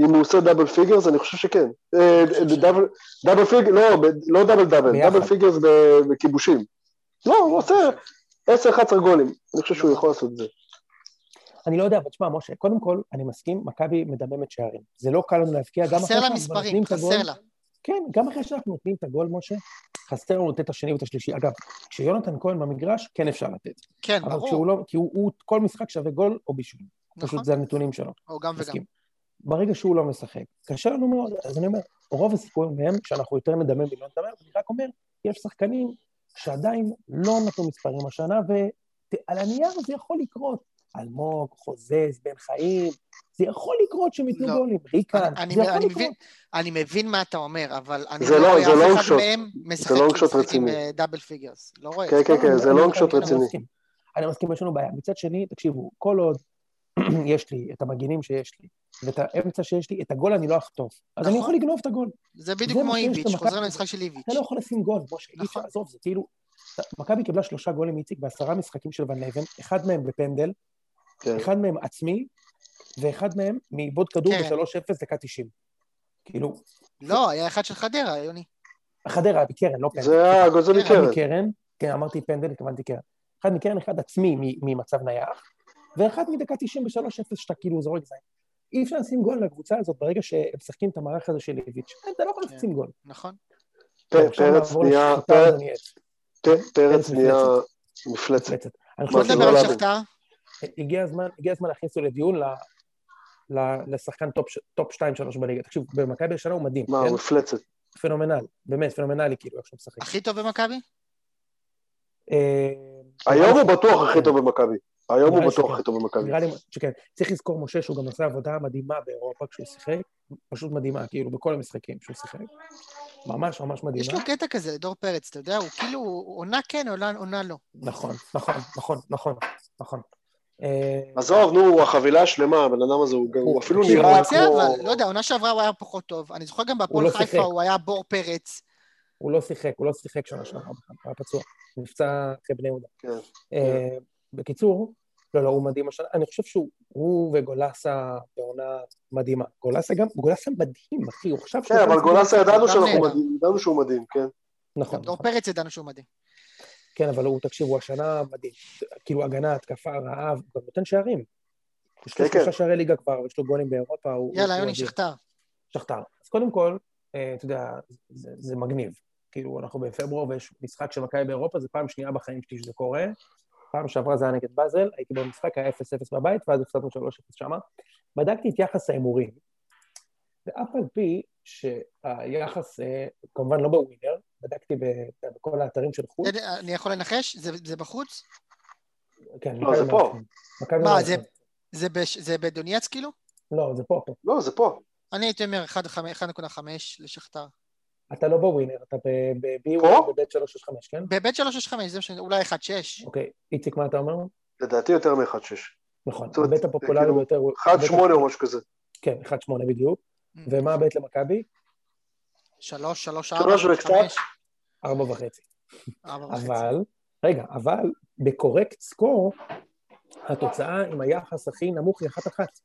אם הוא עושה double figures, אני חושב שכן. אה, double- double figures, לא, לא double double. double figures בכיבושים. לא, הוא עושה 10-11 גולים, אני חושב שהוא יכול לעשות את זה. אני לא יודע, אבל תשמע, משה, קודם כל, אני מסכים, מכבי מדממת שערים. זה לא קל לנו להבקיע, גם אחרי שאנחנו נותנים מספרים, את הגול. חסר לה. כן, גם אחרי שאנחנו נותנים את הגול, משה, חסר לנו לתת את השני ואת השלישי. אגב, כשיונתן כהן במגרש, כן אפשר לתת. כן, אבל כשהוא ברור. לא, כי הוא, הוא כל משחק שווה גול או בישול. נכון. פשוט זה הנתונים שלו. או גם וגם. מסכים. ברגע שהוא לא משחק, קשה לנו מאוד, אז אני אומר, רוב הסיכויים הם שאנחנו יותר נדמם ולא נדמם, אני רק אומר, יש שחקנים שעדיין לא נתנו מספרים השנה, ועל הנייר זה יכול לקרות. אלמוג, חוזז, בן חיים, זה יכול לקרות שהם ייתנו לא. גולים, ריקן, אני- זה אני- יכול אני לקרות. מבין- אני מבין מה אתה אומר, אבל אני זה לא לא- רואה זה long אף אחד shot. מהם משחק long עם- shot משחק עם רציני. אה, דאבל פיגרס. לא רואה. כן, כן, כן, זה shot אני רציני. מסכים. אני מסכים, יש לנו בעיה. מצד שני, תקשיבו, כל עוד יש לי את המגינים שיש לי, ואת האמצע שיש לי, את הגול אני לא אחטוף. אז אני נכון. יכול לגנוב את הגול. זה בדיוק כמו איביץ'. חוזר למשחק של איביץ'. אתה לא יכול לשים גול, משה, אי אפשר, נכון. עזוב, זה כאילו... מכבי קיבלה שלושה גולים מאיציק בעשרה משחקים של ון לבן, אחד מהם בפנדל, כן. אחד מהם עצמי, ואחד מהם מעיבוד כדור כן. ב-3-0 דקה 90. כאילו, לא, היה אחד של חדרה, יוני. חדרה מקרן, לא פנדל. זה היה גוזל מקרן. מקרן, כן, אמרתי פנדל, התכוונתי קרן. אחד מקרן, אחד עצמי ממצב נייח, ואחד מדקה 93-0 שאתה כאילו זורק זין. אי אפשר לשים גול לקבוצה הזאת ברגע שהם משחקים את המערך הזה של איביץ'. אתה לא יכול כן. לשים גול. נכון. פרץ נהיה, פרץ-. כן, נהיה מפלצת. בוא חושב נדבר על. שכתר. הגיע הזמן להכניס אותו לדיון ל- ל- לשחקן top ש- top 2-3 בליגה. תקשיב, במכבי השנה הוא מדהים, מה, כן? מפלצת. פנומנל, באמת, פנומנלי כאילו, איך שהוא משחק. הכי טוב במכבי? אה, היום הוא בטוח הכי טוב במכבי. היום הוא בטוח. הכי טוב במכבי. נראה לי שכן. צריך לזכור, משה, שהוא גם עשה עבודה מדהימה באירופה כשהוא שיחק, פשוט מדהימה, כאילו, בכל המשחקים שהוא שיחק. ממש ממש יש מדהימה. לו קטע כזה, דור פרץ, אתה יודע, הוא כאילו, עונה כן, עונה עונה לא. נכון, נכון, נכון, נכון, נכון. אה, עזוב, נו, החבילה השלמה, הבן אדם הזה, הוא אפילו הוא נראה רוצה, כמו... אבל, לא יודע, עונה שעברה הוא היה פחות טוב. אני זוכר גם בהפועל לא חיפה שיחק. הוא היה בור פרץ. הוא לא שיחק, הוא לא שיחק שנה שעברה הוא היה פצוע. הוא נפצע אחרי בני יהודה. כן. אה, בקיצור, לא, לא, הוא מדהים השנה. אני חושב שהוא הוא וגולסה בעונה מדהימה. גולסה גם, גולסה מדהים, אחי, הוא עכשיו... כן, אבל גולסה ידענו שאנחנו. מדהים, ידענו שהוא מדהים, כן. נכון, דור נכון. פרץ ידענו שהוא מדהים. כן, אבל הוא, תקשיב, הוא השנה מדהים. כאילו, הגנה, התקפה, רעב, הוא גם נותן שערים. יש לו כן, כן. שלושה שערי ליגה כבר, ויש לו גולים באירופה, הוא... יאללה, יוני. שכתר. שכתר. אז קודם כל, אה, אתה יודע, זה, זה מגניב. כאילו, אנחנו בפברואר ויש משחק של מכבי באירופה, זו פעם שנייה בחיים שלי שזה קורה. פעם שעברה זה היה נגד באזל, הייתי במשחק, היה 0-0 בבית, ואז הפסדנו 3-0 שמה. בדקתי את יחס ההימורים, ואף על פי שהיחס, אה, כמובן לא בווינר, בדקתי בכל האתרים של חוץ. אני- אני יכול לנחש? זה זה בחוץ? כן, לא, זה פה. מה, מנצחים. זה בש- זה בדונייץ כאילו? לא, זה פה, פה. לא, זה פה. אני הייתי אומר 1.5 לשכתר. אתה לא בווינר, אתה ב-B פה? בבית 365, כן? בבית 365, זה. אולי 1.6. אוקיי, איציק, מה אתה אומר? לדעתי יותר מ-1.6. נכון, הבית הפופולרי כאילו, ביותר הוא... 1.8 או משהו כזה. כן, 1.8 בדיוק. ומה הבית למכבי? 3, 3, שלוש 4, וקצת. 5, ארבע וחצי. 4 וחצי. אבל, רגע, אבל בקורקט סקור, התוצאה עם היחס הכי נמוך היא אחת אחת.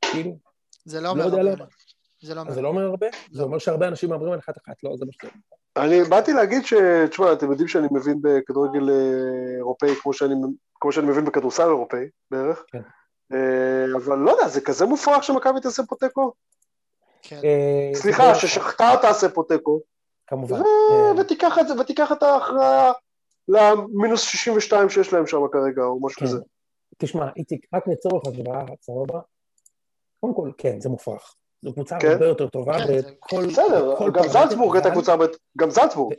כאילו, זה לא לא אומר יודע הרבה. למה. זה לא אומר. זה לא אומר הרבה? זה לא. אומר שהרבה אנשים מהמרים על אחת אחת, לא, זה מה שזה. אני באתי להגיד ש... תשמע, אתם יודעים שאני מבין בכדורגל אה, אירופאי כמו שאני, כמו שאני מבין בכדורסל אירופאי בערך. כן. אה, אבל לא יודע, זה כזה מופרך שמכבי תעשה פה תיקו? כן. אה, זה סליחה, ששכתר תעשה פה תיקו, כמובן. ו- אה, ותיקח את זה, ותיקח את ההכרעה למינוס 62 שיש להם שם כרגע, או משהו כן. כזה. תשמע, איציק, רק לצורך השוואה, סבבה? קודם כל, כן, זה מופרך. זו קבוצה כן. הרבה יותר טובה, כן, וכל... בסדר, בכל גם זלצבורג הייתה קבוצה, הרבה- גם זלצבורג.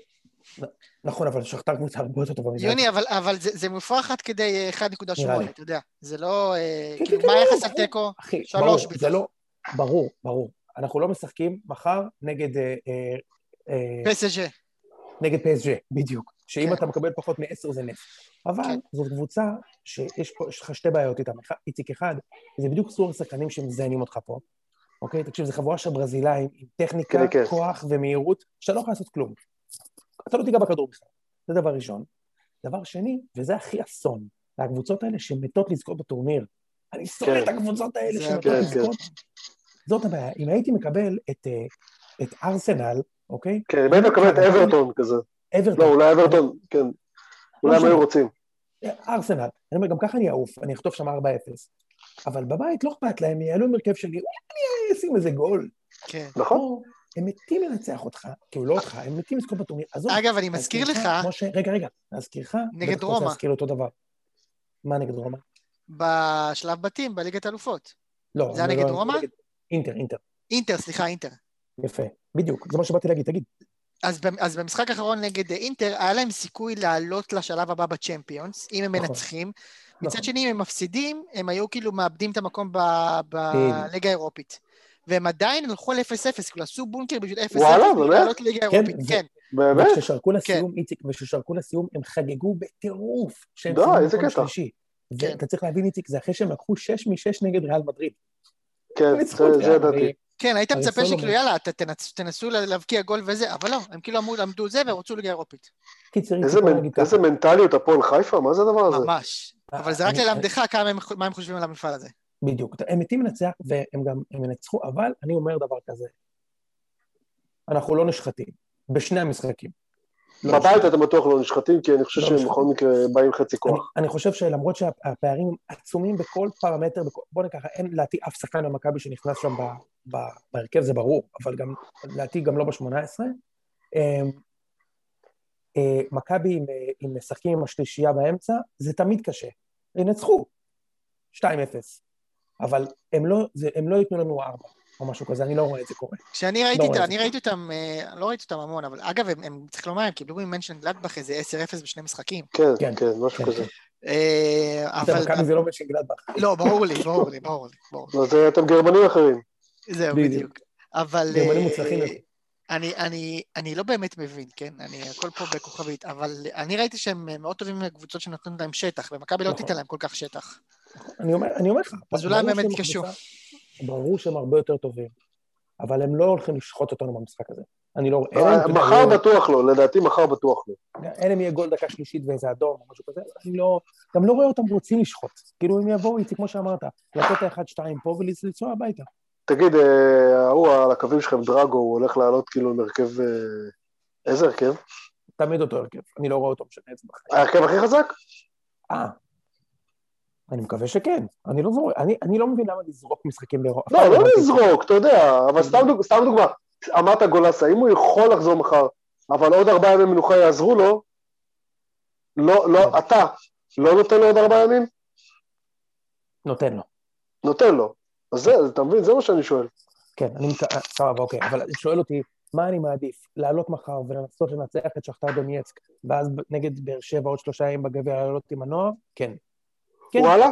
נכון, אבל שכתר קבוצה הרבה יותר טובה מזה. יוני, אבל, אבל זה, זה מופרך עד כדי אה, 1.8, נראה לי. אתה יודע. זה לא... אה, כן, כאילו, כן, מה כן, היחס ברור. על תיקו? אחי, שלוש ברור, בטח. זה לא... ברור, ברור. אנחנו לא משחקים מחר נגד... אה, אה, אה, פסג'ה. נגד פסג'ה, בדיוק. שאם כן. אתה מקבל פחות מ-10 זה נס. אבל כן. זאת קבוצה שיש לך שתי בעיות איתם. אחד- איציק אחד, זה בדיוק סוג השחקנים שמזיינים אותך פה. אוקיי? תקשיב, זו חבורה של ברזילאים עם טכניקה, כן, כן. כוח ומהירות, שאתה לא יכול לעשות כלום. אתה לא תיגע בכדור בכלל. זה דבר ראשון. דבר שני, וזה הכי אסון, זה הקבוצות האלה שמתות לזכות בטורניר. אני שונא כן. את הקבוצות האלה שמתות כן, לזכות. זאת הבעיה. אם הייתי מקבל את, אה, את ארסנל, אוקיי? כן, אם היית מקבל את אברטון כזה. אברטון. לא, אולי אברטון, כן. אולי הם. היו רוצים. ארסנל, אני אומר, גם ככה אני אעוף, אני אכתוב שם 4-0. אבל בבית לא אכפת להם, יעלו עם הרכב שלי, אולי אני אשים איזה גול. כן. נכון? הם מתים לנצח אותך, כאילו לא אותך, הם מתים לזכות בטורניר. עזוב, אגב, אני מזכיר לך, משה, רגע, רגע, להזכירך, נגד בטח רומא. להזכיר אותו דבר. מה נגד רומא? בשלב בתים, בליגת אלופות. לא. זה היה אני נגד לא- רומא? אינטר, אינטר. אינטר, סליחה, אינטר. יפה, בדיוק, זה מה שבאתי להגיד, תגיד. אז, אז במשחק האחרון נגד אינטר, היה להם סיכוי לעלות לשלב הבא בצ'מפיונס, אם הם נכון. מנצחים. מצד נכון. שני, אם הם מפסידים, הם היו כאילו מאבדים את המקום. בליגה האירופית. והם עדיין הלכו על 0-0, כאילו עשו בונקר בשביל 0-0, וואלה, בשביל באמת? כן, כן, באמת? וכששרקו לסיום, איציק, וכששרקו לסיום, הם חגגו בטירוף שהם סיימו איזה במקום קטע. כן. ואתה צריך להבין, איציק, זה אחרי שהם לקחו 6 מ-6 נגד ריאל מדריד. כן, זה- ידעתי. כן, היית מצפה שכאילו, יאללה, תנסו לה- להבקיע גול וזה, אבל לא, הם כאילו אמרו, למדו זה ורצו ליגה אירופית. איזה מנטליות הפועל חיפה? מה זה הדבר הזה? ממש. אבל זה רק אני- ללמדך כמה הם- מה הם חושבים על המפעל הזה. בדיוק. הם מתים לנצח, והם גם הם ינצחו, אבל אני אומר דבר כזה, אנחנו לא נשחטים, בשני המשחקים. לא בבית. אתם בטוח לא נשחטים, כי אני חושב לא שהם. בכל מקרה באים חצי כוח. אני חושב שלמרות שהפערים עצומים בכל פרמטר, בוא ניקח, אין לדעתי אף שחקן במכבי שנכנס שם בהרכב, זה ברור, אבל גם לדעתי גם לא ב-18. אה, מכבי עם, אה, משחקים עם השלישייה באמצע, זה תמיד קשה. ינצחו, 2-0. אבל הם לא, זה, הם לא ייתנו לנו 4 או משהו כזה, אני לא רואה את זה קורה. כשאני לא ראיתי, את אני זה. ראיתי אותם, אה, לא ראיתי אותם המון, אבל אגב, הם, הם צריך לומר, הם קיבלו ממנשן גלדבך איזה 10-0 בשני משחקים. כן, כן. כן, משהו כן, כזה. אה, זה אבל... מכבי זה לא משגלדבך. לא, ברור לי, ברור לי, ברור לי. אז אה, אתם גרמנים אחרים. זהו, בדיוק. אבל... גרמנים אה, מוצלחים יותר. אני, אני, אני לא באמת מבין, כן? אני, הכל פה בכוכבית, אבל אני ראיתי שהם מאוד טובים לקבוצות שנותנות להם שטח, ומכבי לא נכון. תיתן להם כל כך שטח. אני אומר, אני אומר לך. אז אולי באמת יתקשו. ברור שהם הרבה יותר טובים, אבל הם לא הולכים לשחוט אותנו במשחק הזה. אני לא... אה, יודע, מחר יהיה- בטוח לא, לדעתי מחר בטוח לא. אלא אם יהיה גול דקה שלישית ואיזה אדום או משהו כזה, אני לא... גם לא רואה אותם רוצים לשחוט. כאילו, הם יבואו, איציק, כמו שאמרת, לתת את האחד-שתיים פה ולנסוע הביתה. תגיד, אה, ההוא על הקווים שלכם, דרגו, הוא הולך לעלות כאילו עם הרכב... אה, איזה הרכב? תמיד אותו הרכב, אני לא רואה אותו משנה את זה בחיים. ההרכב הכי חזק? אה, אני מקווה שכן. אני לא זורק, אני, אני לא מבין למה לזרוק משחקים באירופה. לא, לא לזרוק, אתה יודע, אבל סתם דוג- סתם דוגמה. אמרת גולסה, אם הוא יכול לחזור מחר, אבל עוד ארבעה ימי מנוחה יעזרו לו, לא, לא, אתה לא נותן לו עוד ארבעה ימים? נותן לו. נותן לו. אז זה, אתה מבין? זה מה שאני שואל. כן, אני מק... אה, סבבה, אוקיי, אבל שואל אותי, מה אני מעדיף? לעלות מחר ולנסות לנצח את שכתר דונייצק, ואז נגד באר שבע עוד שלושה ימים בגביע לעלות עם הנוער? כן. כן, וואלה?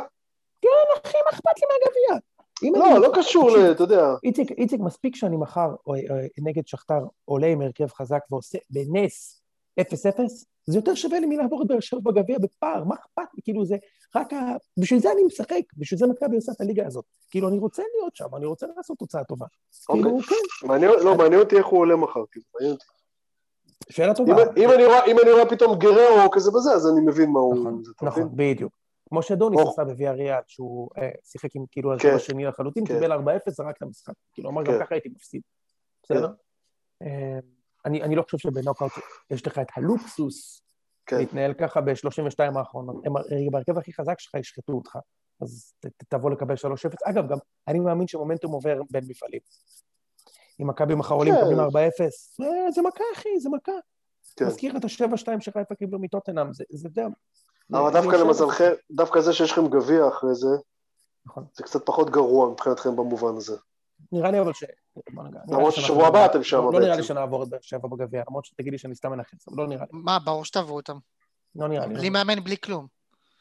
אחי, מה אכפת לי מהגביע? לא, לא קשור ל... אתה יודע. איציק, איציק, מספיק שאני מחר או, או, נגד שכתר עולה עם הרכב חזק ועושה בנס 0-0, זה יותר שווה לי מלעבור את באר שבע בגביע בפער, מה אכפת לי? כאילו זה רק ה... בשביל זה אני משחק, בשביל זה מכבי עושה את הליגה הזאת. כאילו, אני רוצה להיות שם, אני רוצה לעשות תוצאה טובה. כאילו, כן, מעניין, לא, מעניין אותי איך הוא עולה מחר, כאילו, מעניין אותי. שאלה טובה. אם, אני רואה, אם אני רואה פתאום גררו או כזה בזה, אז אני מבין מה הוא... נכון? נכון, בדיוק. כמו שדוניס. עשה בוויה ריאל, שהוא אה, שיחק עם כאילו על כן. השני לחלוטין, כן. קיבל 4-0, זרק את המשחק. כאילו, אמר, גם כן. ככה הייתי מפסיד. בסדר? אה, אני לא חושב שבנוקאוט יש לך את הלוקסוס. להתנהל ככה ב-32 האחרונות. בהרכב הכי חזק שלך ישחטו אותך, אז תבוא לקבל 3-0. אגב, גם אני מאמין שמומנטום עובר בין מפעלים. אם מכבי מחר עולים. מקבלים 4-0, אה, זה מכה, אחי, זה מכה. מזכיר את ה-7-2 שחיפה קיבלו מטוטנאם, זה זה די... אבל דווקא. למזלכם, דווקא זה שיש לכם גביע אחרי זה, נכון. זה קצת פחות גרוע מבחינתכם במובן הזה. נראה לי אבל ש... למרות ששבוע הבא אתם שם לא לא נראה לי בעצם. שנעבור את באר שבע בגביע, למרות שתגיד לי שאני סתם אבל לא נראה לי. מה, ברור שתעברו אותם. לא נראה לי. בלי מאמן, בלי כלום.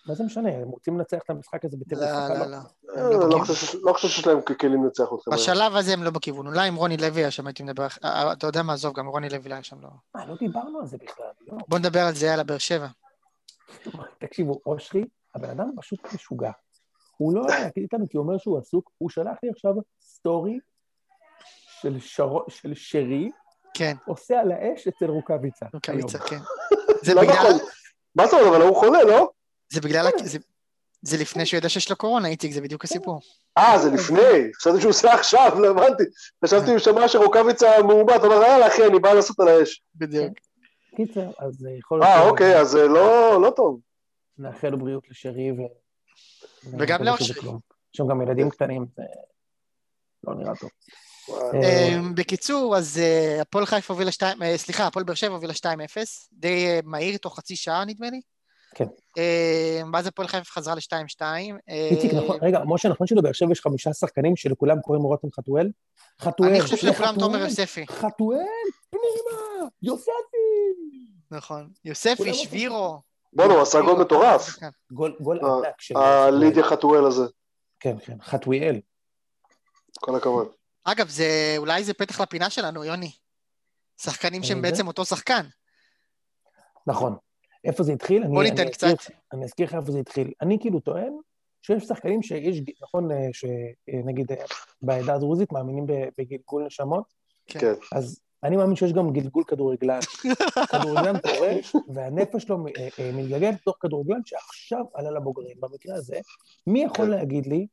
מה זה משנה, הם רוצים לנצח את המשחק הזה בטירוף. לא, לא, לא. לא. אה, לא לא. חושב- לא חושב שיש להם כלים לנצח אתכם. בשלב הזה הם לא בכיוון. אולי עם רוני לוי היה שם הייתי מדבר, אה, אתה יודע מה, עזוב, גם רוני לוי לא היה שם לא. אה, לא דיברנו על זה בכלל, לא. בוא נדבר על זה, יאללה, באר שבע. תקשיבו, אושרי, הבן אדם פשוט משוגע. הוא לא להגיד איתנו כי הוא אומר שהוא עסוק, הוא שלח לי עכשיו סטורי של, שרו, של שרי, כן, עושה על האש אצל רוקאביצה. רוקאביצה. כן. זה לא בגלל, נכון. מה זאת אומרת, אבל הוא חולה, לא? זה בגלל, הכ- זה- זה לפני שהוא ידע שיש לו קורונה, איציק, זה בדיוק הסיפור. אה, זה לפני. חשבתי שהוא עושה עכשיו, לא הבנתי. חשבתי שהוא שמע שרוקאביצה מאומת, אומר, יאללה, אחי, אני בא לעשות על האש. בדיוק. קיצר, אז אה, יכול להיות... אה, ש- אוקיי, אז לא לא טוב. נאחל בריאות לשרי ו... וגם לאושרי. יש שם גם ילדים קטנים, זה לא נראה טוב. אה, בקיצור, אז אה, הפועל חיפה הובילה 2, אה, סליחה, הפועל באר שבע הובילה 2-0, די אה, מהיר, תוך חצי שעה נדמה לי. כן. אמ, ואז הפועל חיפה חזרה ל-2-2. איציק, נכון, רגע, משה, נכון שלבאר שבע יש חמישה שחקנים שלכולם קוראים רותם חתואל? חתואל, אני חושב שלכולם תומר יוספי. חתואל, פנימה, יוספי. נכון. יוספי, שבירו. בואנה, הוא עשה גול מטורף. גול גול אה, ענק של... הלידיה חתואל הזה. כן, כן, חתואל. כל הכבוד. אגב, זה, אולי זה פתח לפינה שלנו, יוני. שחקנים שהם? בעצם אותו שחקן. נכון. איפה זה התחיל? אני- בוא אני ניתן אזכיר- קצת. אני אזכיר לך איפה זה התחיל. אני כאילו טוען שיש שחקנים שיש, נכון, אה, שנגיד אה, בעדה הדרוזית מאמינים בגלגול נשמות, כן. כן. אז אני מאמין שיש גם גלגול כדורגלן. כדורגלן פורש, והנפש שלו אה, אה, מתגלגל לתוך כדורגלן שעכשיו עלה לבוגרים. במקרה הזה, מי יכול כן. להגיד לי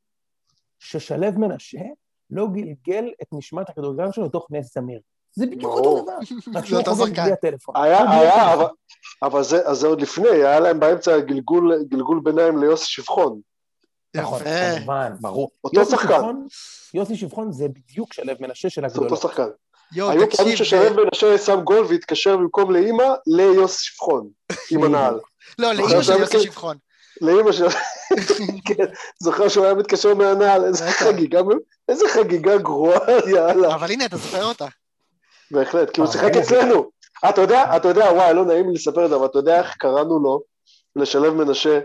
ששלו מנשה לא גלגל את נשמת הכדורגלן שלו לתוך נס זמיר? זה בדיוק. אותו דבר. רק זה שהוא אותו הטלפון. היה, היה. אבל- זה עוד לפני, היה להם באמצע גלגול גלגול ביניים ליוסי שבחון. נכון. כמובן, ברור. אותו יוסי שחקן. שבחון- יוסי שבחון זה בדיוק שלו מנשה של זה אותו הגדולות. שחקן. היו פעמים ששלו מנשה שם גול והתקשר במקום לאימא ליוס שפחון, עם הנעל. לא, לאימא של יוסי שבחון. לאימא של... כן, זוכר שהוא היה מתקשר מהנעל, איזה. חגיגה, איזה חגיגה גרועה, יאללה. אבל הנה, אתה זוכר אותה. בהחלט, כי הוא אה, שיחק. אצלנו. אתה יודע, אתה יודע, וואי, לא נעים לי לספר את זה, אבל אתה יודע איך קראנו לו, לשלב מנשה?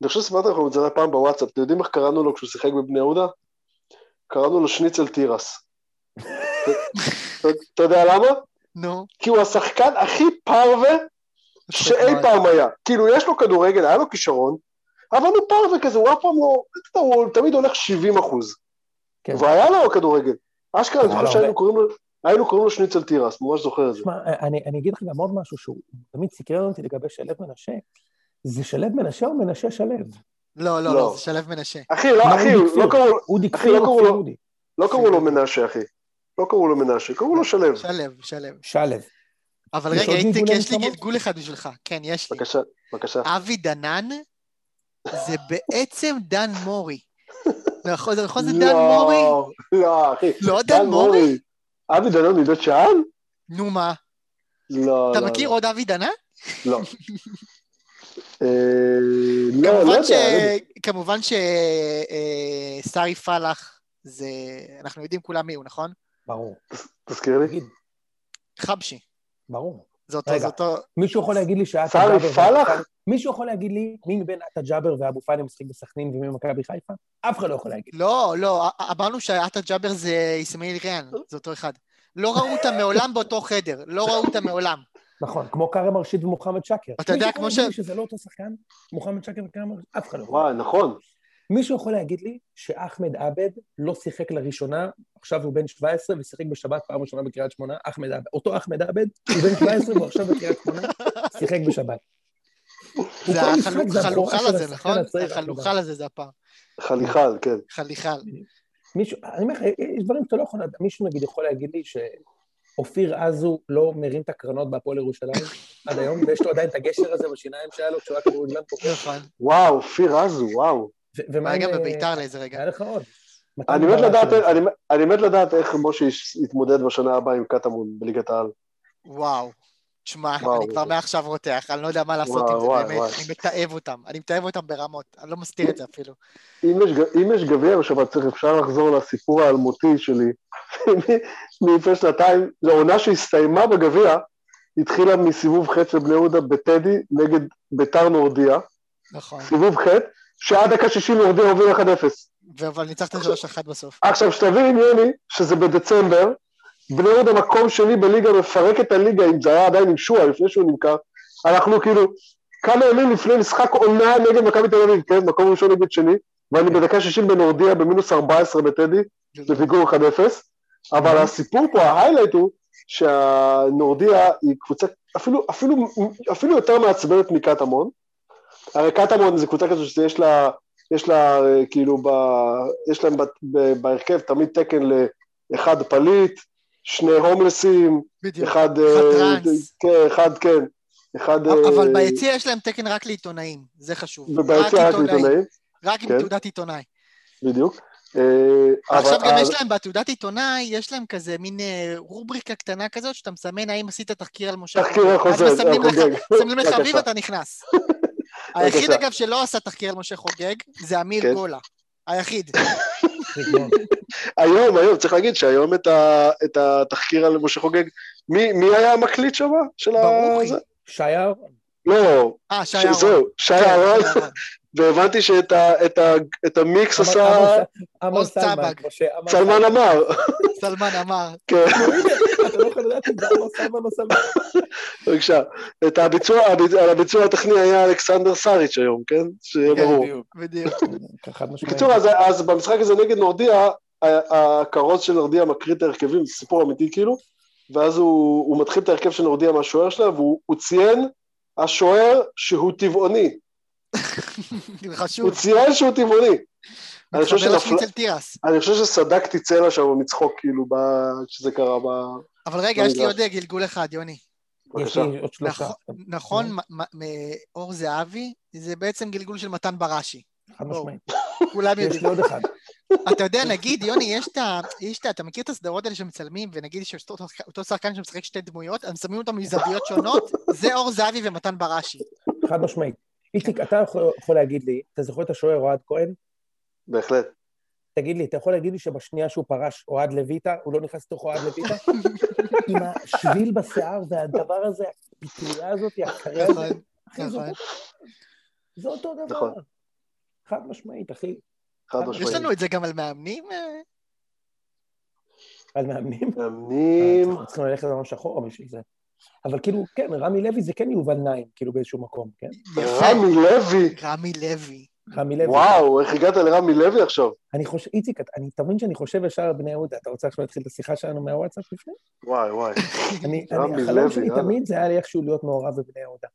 אני חושב שסיפרתי לכם את זה פעם בוואטסאפ, אתם יודעים איך קראנו לו כשהוא שיחק בבני יהודה? קראנו לו שניצל תירס. אתה- יודע למה? נו. כי הוא השחקן הכי פרווה שאי. פעם היה. כאילו, יש לו כדורגל, היה לו כישרון, אבל הוא פרווה כזה, הוא אף פעם לא, הוא תמיד הולך 70 אחוז. כן. והיה לו כדורגל. אשכרה, אני לו שהיינו. קוראים לו, היינו קוראים לו שניצל תירס, ממש זוכר את זה. תשמע, אני, אני אגיד לך גם עוד משהו שהוא תמיד סקרן אותי לגבי שלו מנשה. זה שלו מנשה או מנשה שלו? לא, לא, לא. לא, זה שלו מנשה. אחי, לא, אחי, לא. קראו לו- אודי כפיר לא או כפיר אודי? לא קראו לו מנשה, אחי. לא קראו לו מנשה, קראו לו שלו. שלו, שלו. שלו. אבל רגע, איציק, יש לי? גלגול אחד בשבילך. כן, יש לי. בבקשה, בבקשה. אבי דנן זה בעצם דן מורי. נכון, זה נכון, זה דן לא, מורי? לא, אחי. לא דן מורי? אבי דנון מבית שאן? נו מה? לא, אתה לא, מכיר לא. עוד אבי דנן? לא. אה, לא, לא כמובן יודע. לא שסארי פלח זה... אנחנו יודעים כולם מי הוא, נכון? ברור. תזכיר לי. חבשי. ברור. זה אותו, רגע. זה אותו... מישהו יכול להגיד לי שעטה סארי פאני- מישהו יכול להגיד לי מי מבין עטה ג'אבר ואבו פאני משחק בסכנין ומי במכבי חיפה? אף אחד לא יכול להגיד. לא, לא, אמרנו שעטה ג'אבר זה אסמאעיל ריאן, זה אותו אחד. לא ראו אותם מעולם באותו חדר, לא ראו אותם מעולם. נכון, כמו כרם ארשיד ומוחמד שקר. אתה יודע, מישהו כמו יכול להגיד ש- לי שזה לא אותו שחקן? מוחמד שקר וכרם ארשיד? אף אחד לא יכול. וואי, נכון. מישהו יכול להגיד לי שאחמד עבד לא שיחק לראשונה, עכשיו הוא בן 17 ושיחק בשבת פעם ראשונה בקריית שמונה, אחמד עבד. אותו אחמד עבד, הוא בן 17 והוא עכשיו בקריית שמונה, שיחק בשבת. זה החלוכל הזה, נכון? החלוכל הזה זה הפעם. חליחל, כן. חליחל. מישהו, אני אומר לך, יש דברים שאתה לא יכול לדעת, מישהו נגיד יכול להגיד לי שאופיר אזו לא מרים את הקרנות בהפועל ירושלים עד היום, ויש לו עדיין את הגשר הזה בשיניים שהיה לו כשהוא היה כדורגלן פה. נכון. וואו, אופיר אזו, וואו. ומה היה. גם אה, בביתר לאיזה רגע. היה לך עוד. אני מת לדעת. אני- אני מת לדעת איך משה יתמודד בשנה הבאה עם קטמון בליגת העל. וואו. תשמע. אני כבר מעכשיו רותח, אני לא יודע מה לעשות וואו, עם זה, באמת. אני מתעב אותם, אני מתעב אותם ברמות, אני לא מסתיר את זה אפילו. אם יש, ג- אם יש גביע בשבת צריך, אפשר לחזור לסיפור האלמותי שלי. מלפני שנתיים, זו עונה שהסתיימה בגביע, התחילה מסיבוב ח' של בני יהודה בטדי נגד ביתר נורדיה, נכון. סיבוב ח', שעד דקה 60 נורדיה הוביל 1-0. אבל ניצחתם 3-1 בסוף. עכשיו, שתבין, יוני, שזה בדצמבר, בני יהודה מקום שני בליגה מפרק את הליגה, אם זה היה עדיין עם שועה, לפני שהוא נמכר, אנחנו כאילו, כמה ימים לפני משחק עונה נגד מכבי תל אביב, כן, מקום ראשון נגד שני, ואני בדקה 60 בנורדיה במינוס 14 בטדי, בפיגור 1-0, אבל הסיפור פה, ה highlight הוא שהנורדיה היא קבוצה אפילו, אפילו, אפילו יותר מעצבנת מקטמון. הרי קטמון זה קבוצה כזו שיש לה, יש לה אה, כאילו, ב, יש להם ב, ב, בהרכב תמיד תקן לאחד פליט, שני הומלסים, בדיוק. אחד... אחד אה, טראנס. כן, אחד, כן. אחד... אבל אה, ביציע יש להם תקן רק לעיתונאים, זה חשוב. וביציע רק לעיתונאים, רק עם כן. תעודת עיתונאי. בדיוק. עכשיו אבל- גם יש להם בתעודת עיתונאי, יש להם כזה מין רובריקה קטנה כזאת, שאתה מסמן האם עשית תחקיר על משה תחקיר על חוזר, אז מסמנים לך-. שמים לך. ואתה נכנס. היחיד. אגב שלא עשה תחקיר על משה חוגג, זה אמיר כן. גולה. היחיד. היום, היום, צריך להגיד שהיום את, ה, התחקיר על משה חוגג, מי, מי היה המקליט שם? של ברוכי. הזה? שי אהרון. לא, אה, שי ש- אהרון. זהו, שי אהרון, שי אהרון. והבנתי שאת ה, את ה, את המיקס עשה עוז סלמן. משה, סלמן אמר, סלמן אמר. כן, אתה לא יכול לדעת אם זה עמר סלמן או סלמן. בבקשה. את הביצוע, הביצוע- על הביצוע הטכני היה אלכסנדר סאריץ' היום, כן? שיהיה כן, ברור. בדיוק. משמעית. בקיצור, אז, אז במשחק הזה נגד נורדיה, הכרוז של נורדיה מקריא את ההרכבים, זה סיפור אמיתי כאילו, ואז הוא, הוא מתחיל את ההרכב של נורדיה מהשוער שלה, והוא הוא ציין, השוער שהוא טבעוני. הוא. ציין שהוא טבעוני. אני חושב. אני חושב שסדקתי צלע שם מצחוק, כאילו, כשזה קרה ב... אבל רגע, יש לי. עוד גלגול אחד, יוני. יש בבקשה. לי עוד שלושה. נכון- נכון, אור זהבי, זה בעצם גלגול של מתן בראשי. חד משמעית. כולם יש יודעים. לי עוד אחד. אתה יודע, נגיד, יוני, יש את ה... יש את ה... אתה מכיר את הסדרות האלה שמצלמים, ונגיד שיש אותו- אותו שחקן שמשחק שתי דמויות, הם שמים אותם מזוויות שונות, זה אור זהבי ומתן בראשי. חד משמעית. איציק, אתה יכול להגיד לי, אתה זוכר את השוער אוהד כהן? בהחלט. תגיד לי, אתה יכול להגיד לי שבשנייה שהוא פרש אוהד לויטה, הוא לא נכנס לתוך אוהד לויטה? עם השביל בשיער והדבר הזה, הפטריה הזאת, הקריה הזאת, נכון, אחי, זה נכון. אותו- זה אותו דבר. נכון. חד משמעית, אחי. חד יש יש משמעית. לנו את זה גם על מאמנים? אה? על מאמנים? מאמנים, אנחנו צריכים ללכת ממש אחורה בשביל זה. אבל כאילו, כן, רמי לוי זה כן יובל נעים, כאילו באיזשהו מקום, כן? רמי לוי. רמי לוי. רמי לוי. וואו, איך הגעת לרמי לוי עכשיו? אני חושב, איציק, אתה- אני תמיד שאני חושב ישר על בני יהודה, אתה רוצה עכשיו להתחיל את השיחה שלנו מהוואטסאפ לפני? וואי וואי. אני, רמי אני, החלום לוי, שלי יאללה. תמיד זה היה לי איכשהו להיות מעורב בבני יהודה.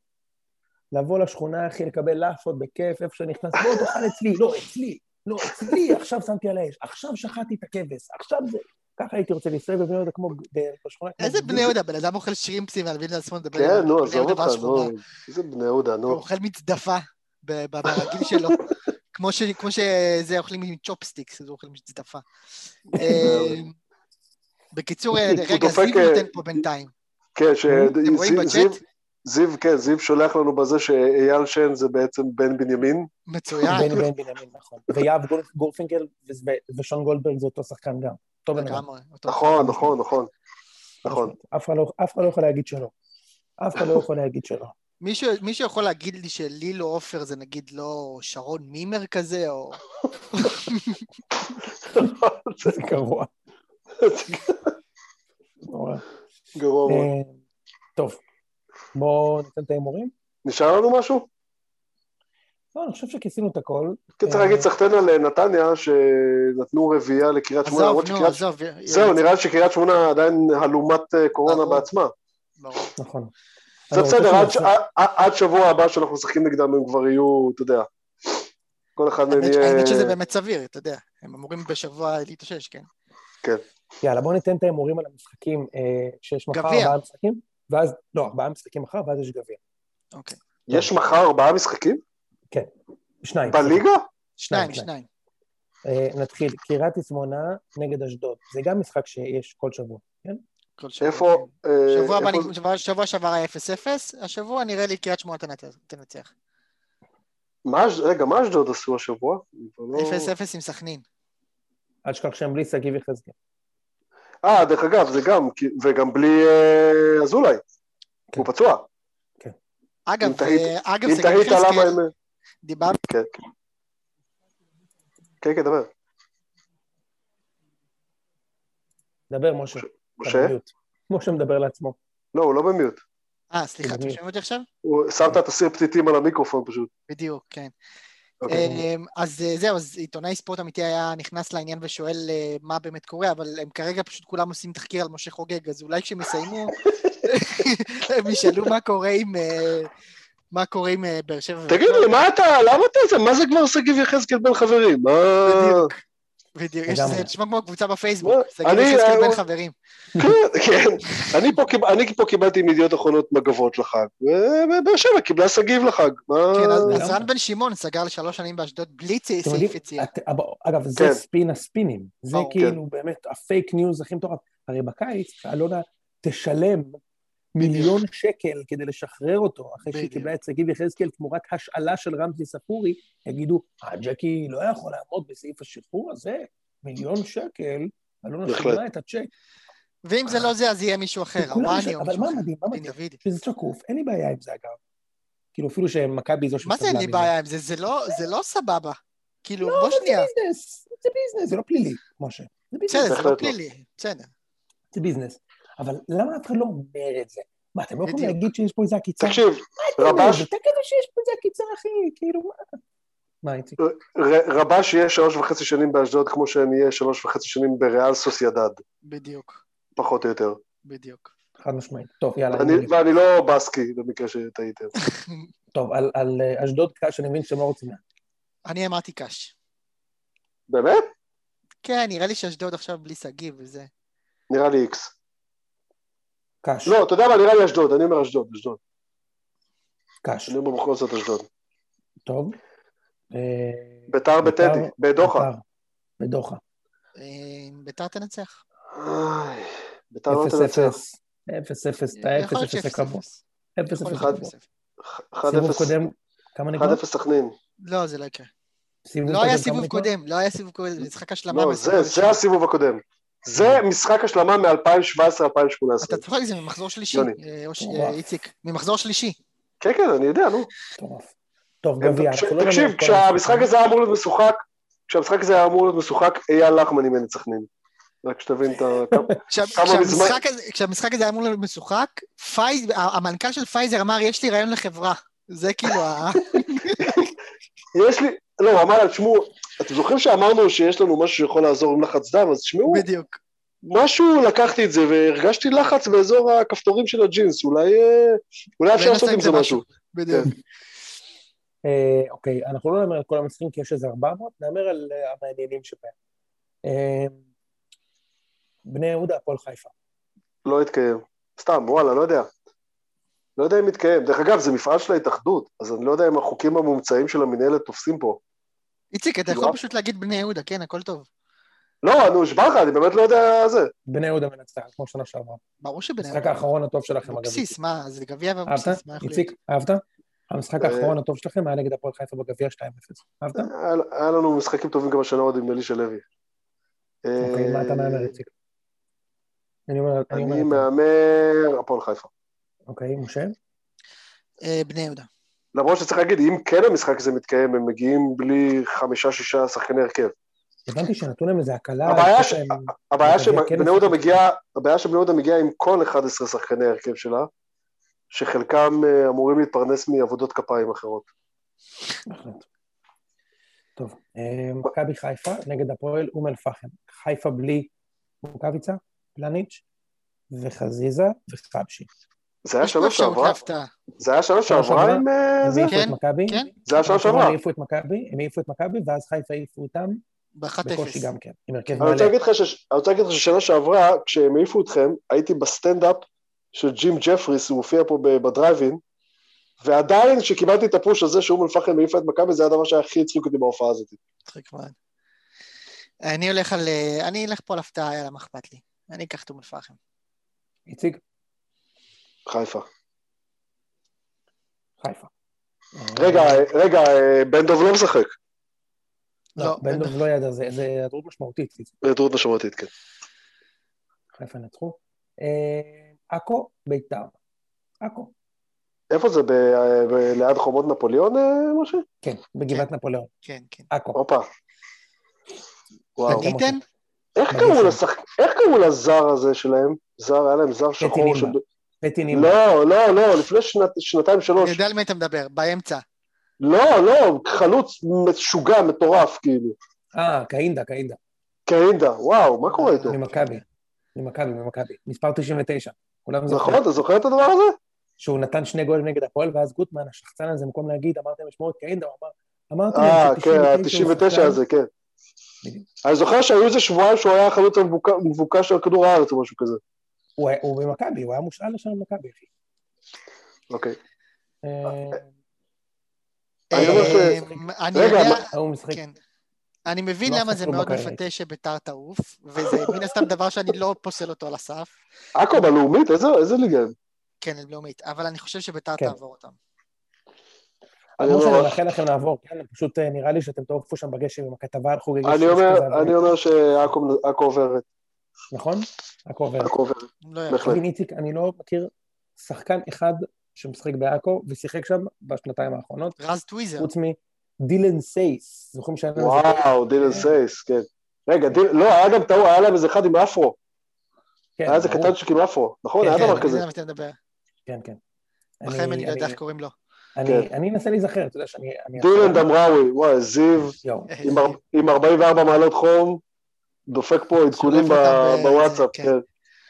לבוא לשכונה, אחי, לקבל לאפות בכיף, איפה שנכנס, בוא תאכל אצלי, לא, אצלי, לא, אצלי, עכשיו שמתי על האש, עכשיו שחטתי את הכבש, עכשיו זה... ככה הייתי רוצה להסתובב בבני יהודה כמו בשכונה. איזה. בני יהודה? בן אדם אוכל שרימפסים ועלבין לעצמו לדבר כן, על נו, עזוב אותך, נו. איזה בני יהודה, הוא נו. אוכל מצדפה ברגיל שלו. כמו ש- כמו שזה אוכלים עם צ'ופסטיקס, אז הוא אוכל מצדפה. אה, בקיצור, אה, הוא רגע, זיו אה, נותן פה בינתיים. כן, ש... אתם רואים זיו- בצ'אט? זיו, כן, זיו שולח לנו בזה שאייל שן זה בעצם בן בנימין. מצוין. בן בן בנימין, נכון. ויהב גורפינקל ו- ושון גולדברג זה אותו שחקן גם. אותו בן אדם. לגמרי. אותו נכון. נכון, נכון. נכון. אף אחד לא- יכול להגיד שלא. אף אחד לא יכול להגיד שלא. מישהו מישהו יכול להגיד לי שלילו עופר זה נגיד לא שרון מימר כזה, או... זה גרוע. גרוע מאוד. אה, טוב, בואו ניתן את ההימורים. נשאר לנו משהו? לא, אני חושב שכיסינו את הכל. כן, צריך אה, להגיד סחטיין על נתניה, שנתנו רביעייה לקריית שמונה, עזוב, למרות נו, שקריית... עזוב. זהו, נראה שקריית שמונה עדיין הלומת אה, קורונה. בעצמה. נכון. זה בסדר, עד שבוע הבא שאנחנו משחקים נגדם הם כבר יהיו, אתה יודע, כל אחד מהם יהיה... האמת שזה באמת סביר, אתה יודע. הם אמורים בשבוע להתאושש, כן. יאללה, בואו ניתן את ההימורים על המשחקים אה, שיש מחר. ארבעה משחקים, ואז, לא, ארבעה משחקים מחר, ואז יש גביע. אוקיי. יש מחר ארבעה משחקים? שניים. בליגה? שניים, שניים. אה, נתחיל, קריית שמונה נגד אשדוד. זה גם משחק שיש כל שבוע, כן? כל שבוע. איפה... אה, שבוע הבא, שבוע- שבוע שעבר היה 0-0, השבוע נראה לי קריית שמונה תנצח-. מה רגע, מה אשדוד עשו השבוע? אני כבר לא- 0-0 עם סכנין. אל תשכח שהם בלי שגיב יחזקאל. אה, דרך אגב, זה גם, וגם בלי אה, אזולאי. כן. הוא פצוע. אגב, אם תהית- אה, אגב, אם שגיב תהית למה יחזקאל, הם... דיבר... כן, כן. כן, כן, דבר. דבר, משה. משה? משה מדבר לעצמו. לא, הוא לא במיוט. אה, סליחה, אתם. שומעים אותי עכשיו? הוא- שמת את הסיר פתיתים על המיקרופון פשוט. בדיוק, כן. אוקיי. אמ, אז אה, זהו, אז עיתונאי ספורט אמיתי היה נכנס לעניין ושואל אה, מה באמת קורה, אבל הם כרגע פשוט כולם עושים תחקיר על משה חוגג, אז אולי כשהם יסיימו, הם ישאלו מה קורה עם... אה, מה קורה עם אה, באר שבע. תגיד לי, מה אתה, למה אתה זה? מה זה כבר שגיב יחזקאל בין חברים? מה... בדיוק. בדיוק, יש לגמרי. זה נשמע כמו קבוצה בפייסבוק? שגיב אני, יחזקאל אה, בין הוא- חברים. כן, כן. אני פה קיבלתי מידיעות אחרונות מגבות לחג, ובאר שבע קיבלה שגיב לחג. מה... כן, אז-. רן בן שמעון סגר לשלוש שנים באשדוד בלי סעיף יציאה. אגב, זה כן. ספין הספינים. זה. כאילו באמת ה fake news הכי מטורף. הרי בקיץ אלונה תשלם מיליון שקל כדי לשחרר אותו, אחרי שהיא. קיבלה את שגיב יחזקאל תמורת השאלה של רמזי ספורי, יגידו, אה, ג'קי לא יכול לעמוד בסעיף השחרור הזה, מיליון שקל, אלונה. שילמה את הצ'ק. ואם זה לא זה, אז יהיה מישהו אחר, או אבל מה. מדהים, מה מדהים? שזה שקוף, אין לי בעיה עם זה אגב. כאילו אפילו שמכבי זו מה זה אין לי מזה. בעיה עם זה? זה לא- זה לא סבבה. כאילו, לא, בוא אבל זה שנייה. ביזנס, זה ביזנס, זה לא פלילי, משה. זה. בסדר, זה לא לא. פלילי. בסדר. זה ביזנס. אבל למה אף אחד לא אומר את זה? מה, אתם לא יכולים. להגיד שיש פה איזה עקיצה? תקשיב, מה אתה אומר? רבש, תגיד שיש פה איזה עקיצה, אחי, כאילו, מה? מה, איציק? רבש יהיה שלוש וחצי שנים באשדוד כמו שאני אהיה שלוש וחצי שנים בריאל סוסיידד, בדיוק. פחות או יותר. בדיוק. חד משמעית. טוב, יאללה. אני- אני- ואני לא בסקי, במקרה שטעיתם. טוב, על- אה, אשדוד קש, אני מבין שאתם לא רוצים... אני אמרתי קאש. באמת? כן, נראה לי שאשדוד עכשיו בלי שגיב וזה. נראה לי איקס. קש, לא, אתה יודע מה, נראה לי אשדוד, אני אומר אשדוד, אשדוד. קש. אני אומר בכל זאת אשדוד. טוב. אה, ביתר בטדי, בדוחה. בדוחה. אה, ביתר תנצח. ביתר לא תנצח. 0-0. 0-0, את יכול להיות ה-0-0 הקבוע. 0-0. 0-0 יכול להיות הקבוע. 1-0 סיבוב קודם, כמה נגמר? 1-0 סכנין. לא, זה לא יקרה. לא היה סיבוב? קודם, לא היה סיבוב קודם, זה משחק השלמה. לא. זה הסיבוב הקודם. זה משחק השלמה מ-2017-2018. אתה צוחק, זה ממחזור שלישי. אה. אה, איציק. ממחזור שלישי. כן, כן, אני יודע, נו. טוב, גביע. לא תקשיב, כשהמשחק. הזה היה אמור להיות משוחק, כשהמשחק הזה היה אמור להיות משוחק, אייל לחמן אימן את סכנין. רק שתבין את ה... כמה כשהמשחק הזה- כשהמשחק הזה היה אמור להיות משוחק, המנכ"ל של פייזר אמר, יש לי רעיון לחברה. זה כאילו ה... יש לי... לא, הוא אמר, תשמעו, אתם זוכרים שאמרנו שיש לנו משהו שיכול לעזור עם לחץ דם, אז תשמעו, בדיוק. משהו לקחתי את זה והרגשתי לחץ באזור הכפתורים של הג'ינס, אולי אה, אולי אפשר לעשות עם זה משהו. בדיוק. אה, אוקיי, אנחנו לא נאמר על כל המשחקים כי יש איזה 400, נאמר על אה, המעניינים שבהם. בני יהודה, הפועל חיפה. לא התקיים. סתם, וואלה, לא יודע. לא יודע אם יתקיים. דרך אגב, זה מפעל של ההתאחדות, אז אני לא יודע אם החוקים המומצאים של המינהלת תופסים פה. איציק, אתה יכול לא. פשוט להגיד בני יהודה, כן, הכל טוב. לא, נו, נשבע לך, אני באמת לא יודע זה. בני יהודה מנצח, כמו שנה שעברה. ברור שבני המשחק יהודה. האחרון הטוב שלכם, אגב. אבוקסיס, מה, זה גביע? ואבוקסיס, מה יכול להיות? איציק, אהבת? המשחק אה, האחרון הטוב שלכם היה נגד הפועל חיפה בגביע 2-0. אהבת? היה לנו משחקים טובים גם השנה עוד עם אלישע לוי. אוקיי, מה אתה מהמר, איציק? אני אומר, אני. מהמר הפועל חיפה. אוקיי, משה? אה, בני יהודה. למרות שצריך להגיד, אם כן המשחק הזה מתקיים, הם מגיעים בלי חמישה-שישה שחקני הרכב. הבנתי שנתנו להם איזה הקלה. הבעיה ש- שבני יהודה. מגיעה, הבעיה שבני יהודה מגיעה עם כל 11 שחקני ההרכב שלה, שחלקם אה, אמורים להתפרנס מעבודות כפיים אחרות. בהחלט. טוב, אה, מכבי חיפה נגד הפועל אום אל-פחם. חיפה בלי רוקאביצה, פלניץ' וחזיזה וחבשי. זה היה אפשרות שעברה? זה היה שנה שעברה? עם אה, הם זה? כן, כן. זה היה שנה שעברה שעברה. העיפו את מכבי, הם העיפו את מכבי, ואז חיפה העיפו אותם ב-1-0. בקושי גם כן, עם הרכב אני רוצה מלא. להגיד לך ש- אני רוצה להגיד לך ששנה שעברה, כשהם העיפו אתכם, הייתי בסטנדאפ של ג'ים ג'פריס, הוא מופיע פה בדרייבין, ועדיין כשקיבלתי את ה push הזה שאום אל-פחם העיפה את מכבי, זה היה הדבר שהיה הכי הצחיק אותי בהופעה הזאת. מצחיק מאוד. אני הולך על... אה, אני אלך פה על הפתעה, יאללה, מה אכפת לי? אני אקח את אום אל-פחם. איציק, חיפה. חיפה. רגע, אה, רגע, אה, בן דב לא משחק. לא, לא, בן דב לא ידע, זה זה היעדרות משמעותית. היעדרות משמעותית, כן. חיפה נצחו. אה, עכו, ביתר. עכו. איפה זה, אה, ליד חומות נפוליאון, אה, משה? כן, בגבעת נפוליאון. כן, כן. עכו. הופה. וואו. איך קראו לזר הזה שלהם? זר, היה להם זר שחור. של... נימה. לא, לא, לא, לפני שנת- שנתיים שלוש. אני יודע על מי אתה מדבר, באמצע. לא, לא, חלוץ משוגע, מטורף, כאילו. אה, קאינדה, קאינדה. קאינדה, וואו, מה קורה איתו? ממכבי. ממכבי, ממכבי. מספר 99. כולם זוכרים. נכון, אתה זוכר את הדבר הזה? שהוא נתן שני גולים נגד הפועל, ואז גוטמן, השחצן הזה, במקום להגיד, אמרתם לשמור את קאינדה, הוא אמר, אמרתי אה, כן, ש-99 הוא ה-99 שחקן. הזה, כן. אני זוכר שהיו איזה שבועיים שהוא היה החלוץ המבוקש של כדור הארץ או משהו כזה. הוא הוא במכבי, הוא היה מושאל לשם במכבי, אחי. אוקיי. אני מבין לא למה זה מאוד. מפתה שביתר תעוף, וזה מן הסתם דבר שאני לא פוסל אותו על הסף. עכו בלאומית? איזה ליגה הם? כן, הם לאומית, אבל אני חושב שביתר כן. תעבור אותם. אני אומר- מאחל לכם לעבור, כן? פשוט אה, נראה לי שאתם תעופו שם בגשם עם הכתבה על חוגגי אני אומר- שעכו עכו עוברת. נכון? עכו עובר. עכו. לא יודע. בהחלט. איציק, אני לא מכיר שחקן אחד שמשחק בעכו ושיחק שם בשנתיים האחרונות, רז טוויזר. חוץ מדילן סייס. זוכרים שהיה. וואו, דילן סייס, כן. רגע, דיל- לא, היה גם טעות, היה להם איזה אחד עם אפרו. כן, היה איזה. קטנצ'יק עם אפרו. נכון? כן, היה כן, דבר כזה. כן, כן. בחיים אני לא יודע אני- איך קוראים לו. אני- כן. אנסה להיזכר, אתה יודע שאני... אני- דילן דמראווי, וואי, זיו, עם 44 מעלות חום, דופק פה עדכונים בוואטסאפ, כן. כן.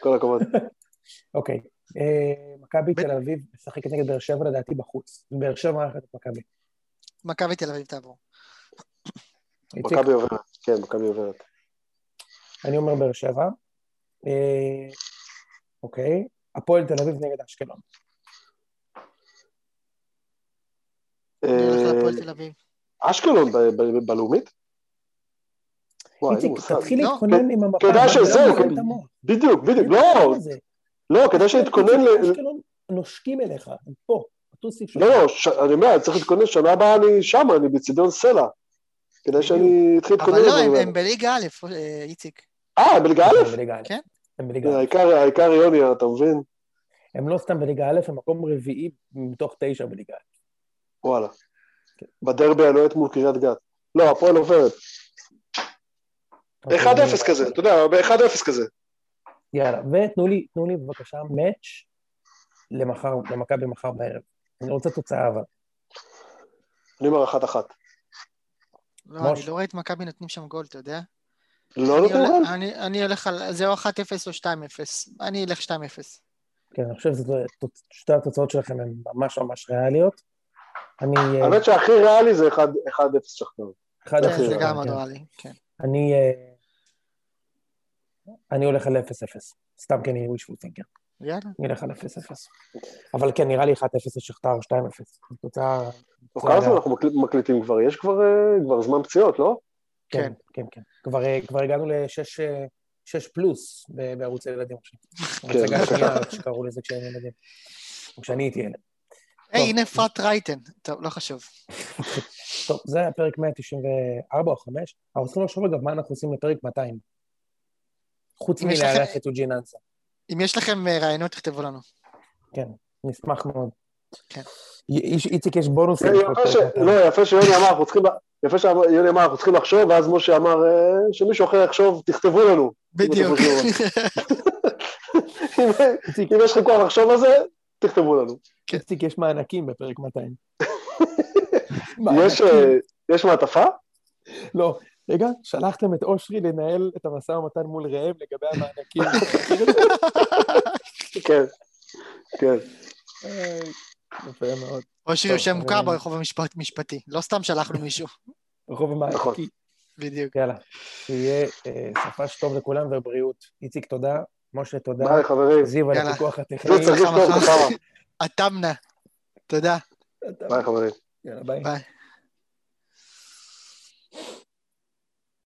כל הכבוד. אוקיי. אה, מכבי תל אביב משחקת נגד באר שבע לדעתי בחוץ. באר שבע מארחת את מכבי. מכבי תל אביב תעבור. מכבי עוברת, כן, מכבי עוברת. אני אומר באר שבע. אה, אוקיי. הפועל תל אביב נגד אשקלון. אה, להפועל תל אביב. אשקלון ב- ב- בלאומית? איציק. תתחיל לא. להתכונן עם המפה. כדאי שזהו, לא כן. בדיוק, בדיוק, לא. לא, כדאי שנתכונן ל... נושקים אליך, הם פה, בטוסיק שלך. לא, לא, אני אומר, צריך להתכונן, שנה הבאה אני שם, אני בצידון סלע. כדאי שאני אתחיל להתכונן אבל לא, הם- בליגה א', איציק. אה? הם בליגה א'. כן. הם בליגה א'. העיקר העיקר יוני, אתה מבין? הם לא סתם בליגה א', הם מקום רביעי מתוך תשע בליגה א'. וואלה. בדרבי הלוהט מול קריית גת. לא, הפועל עוברת. 1-0 כזה, אתה יודע, ב-1-0 כזה. יאללה, ותנו לי, תנו לי בבקשה מאץ' למחר, למכבי מחר בערב. אני רוצה תוצאה אבל. אני אומר אחת אחת. לא, אני. לא רואה את מכבי נותנים שם גול, אתה יודע? לא הולך- גול? אני- אני הולך על... זה או 1-0 או 2-0. אני אלך 2-0. כן, אני חושב ששתי התוצאות שלכם הן ממש ממש ריאליות. אני... אה, האמת שהכי ריאלי זה 1-0 שכתב. אחד כן, אפס, זה כן, גם כן. נורא לי, כן. אני... אני הולך על 0-0. סתם כי אני wishful thinker. יאללה. אני אלך על 0-0. אבל כן, נראה לי 1-0 לשכתר או 2-0. זו תוצאה... כמה זמן אנחנו מקליט- מקליטים כבר? יש כבר אה, כבר זמן פציעות, לא? כן, כן, כן. כבר, אה, הגענו לשש אה, שש פלוס בערוץ הילדים עכשיו. כן. ההצגה השנייה, איך שקראו לזה כשהיינו ילדים. או כשאני הייתי ילד. היי. הנה אפרת רייטן. טוב, לא חשוב. טוב, זה היה פרק 194 או 5. אנחנו צריכים לחשוב אגב מה אנחנו עושים לפרק 200. חוץ מלארח לכם- את אוג'ין אנסה. אם יש לכם אה, רעיונות, תכתבו לנו. כן, נשמח מאוד. כן. איציק, יש בונוסים. יפה ש- לא, יפה שיוני אמר, אנחנו צריכים... יפה שיוני אמר, אנחנו צריכים לחשוב, ואז משה אמר, אה, שמישהו אחר יחשוב, תכתבו לנו. בדיוק. אם יש לכם כוח לחשוב על זה, תכתבו לנו. איציק, יש מענקים בפרק 200. יש, אה, יש מעטפה? לא, רגע, שלחתם את אושרי לנהל את המשא ומתן מול ראם לגבי המענקים. כן, כן. אה, יפה מאוד. או שיהיה טוב, שם מוכר ברחוב המשפט- המשפטי. לא סתם שלחנו מישהו. רחוב נכון. המענקים. בדיוק. יאללה, שיהיה אה, סופש טוב לכולם ובריאות. איציק, תודה. משה, תודה. ביי חברים. זיו על. הפיקוח הטכני. עטמנה. תודה. ביי חברים. יאללה, ביי. ביי.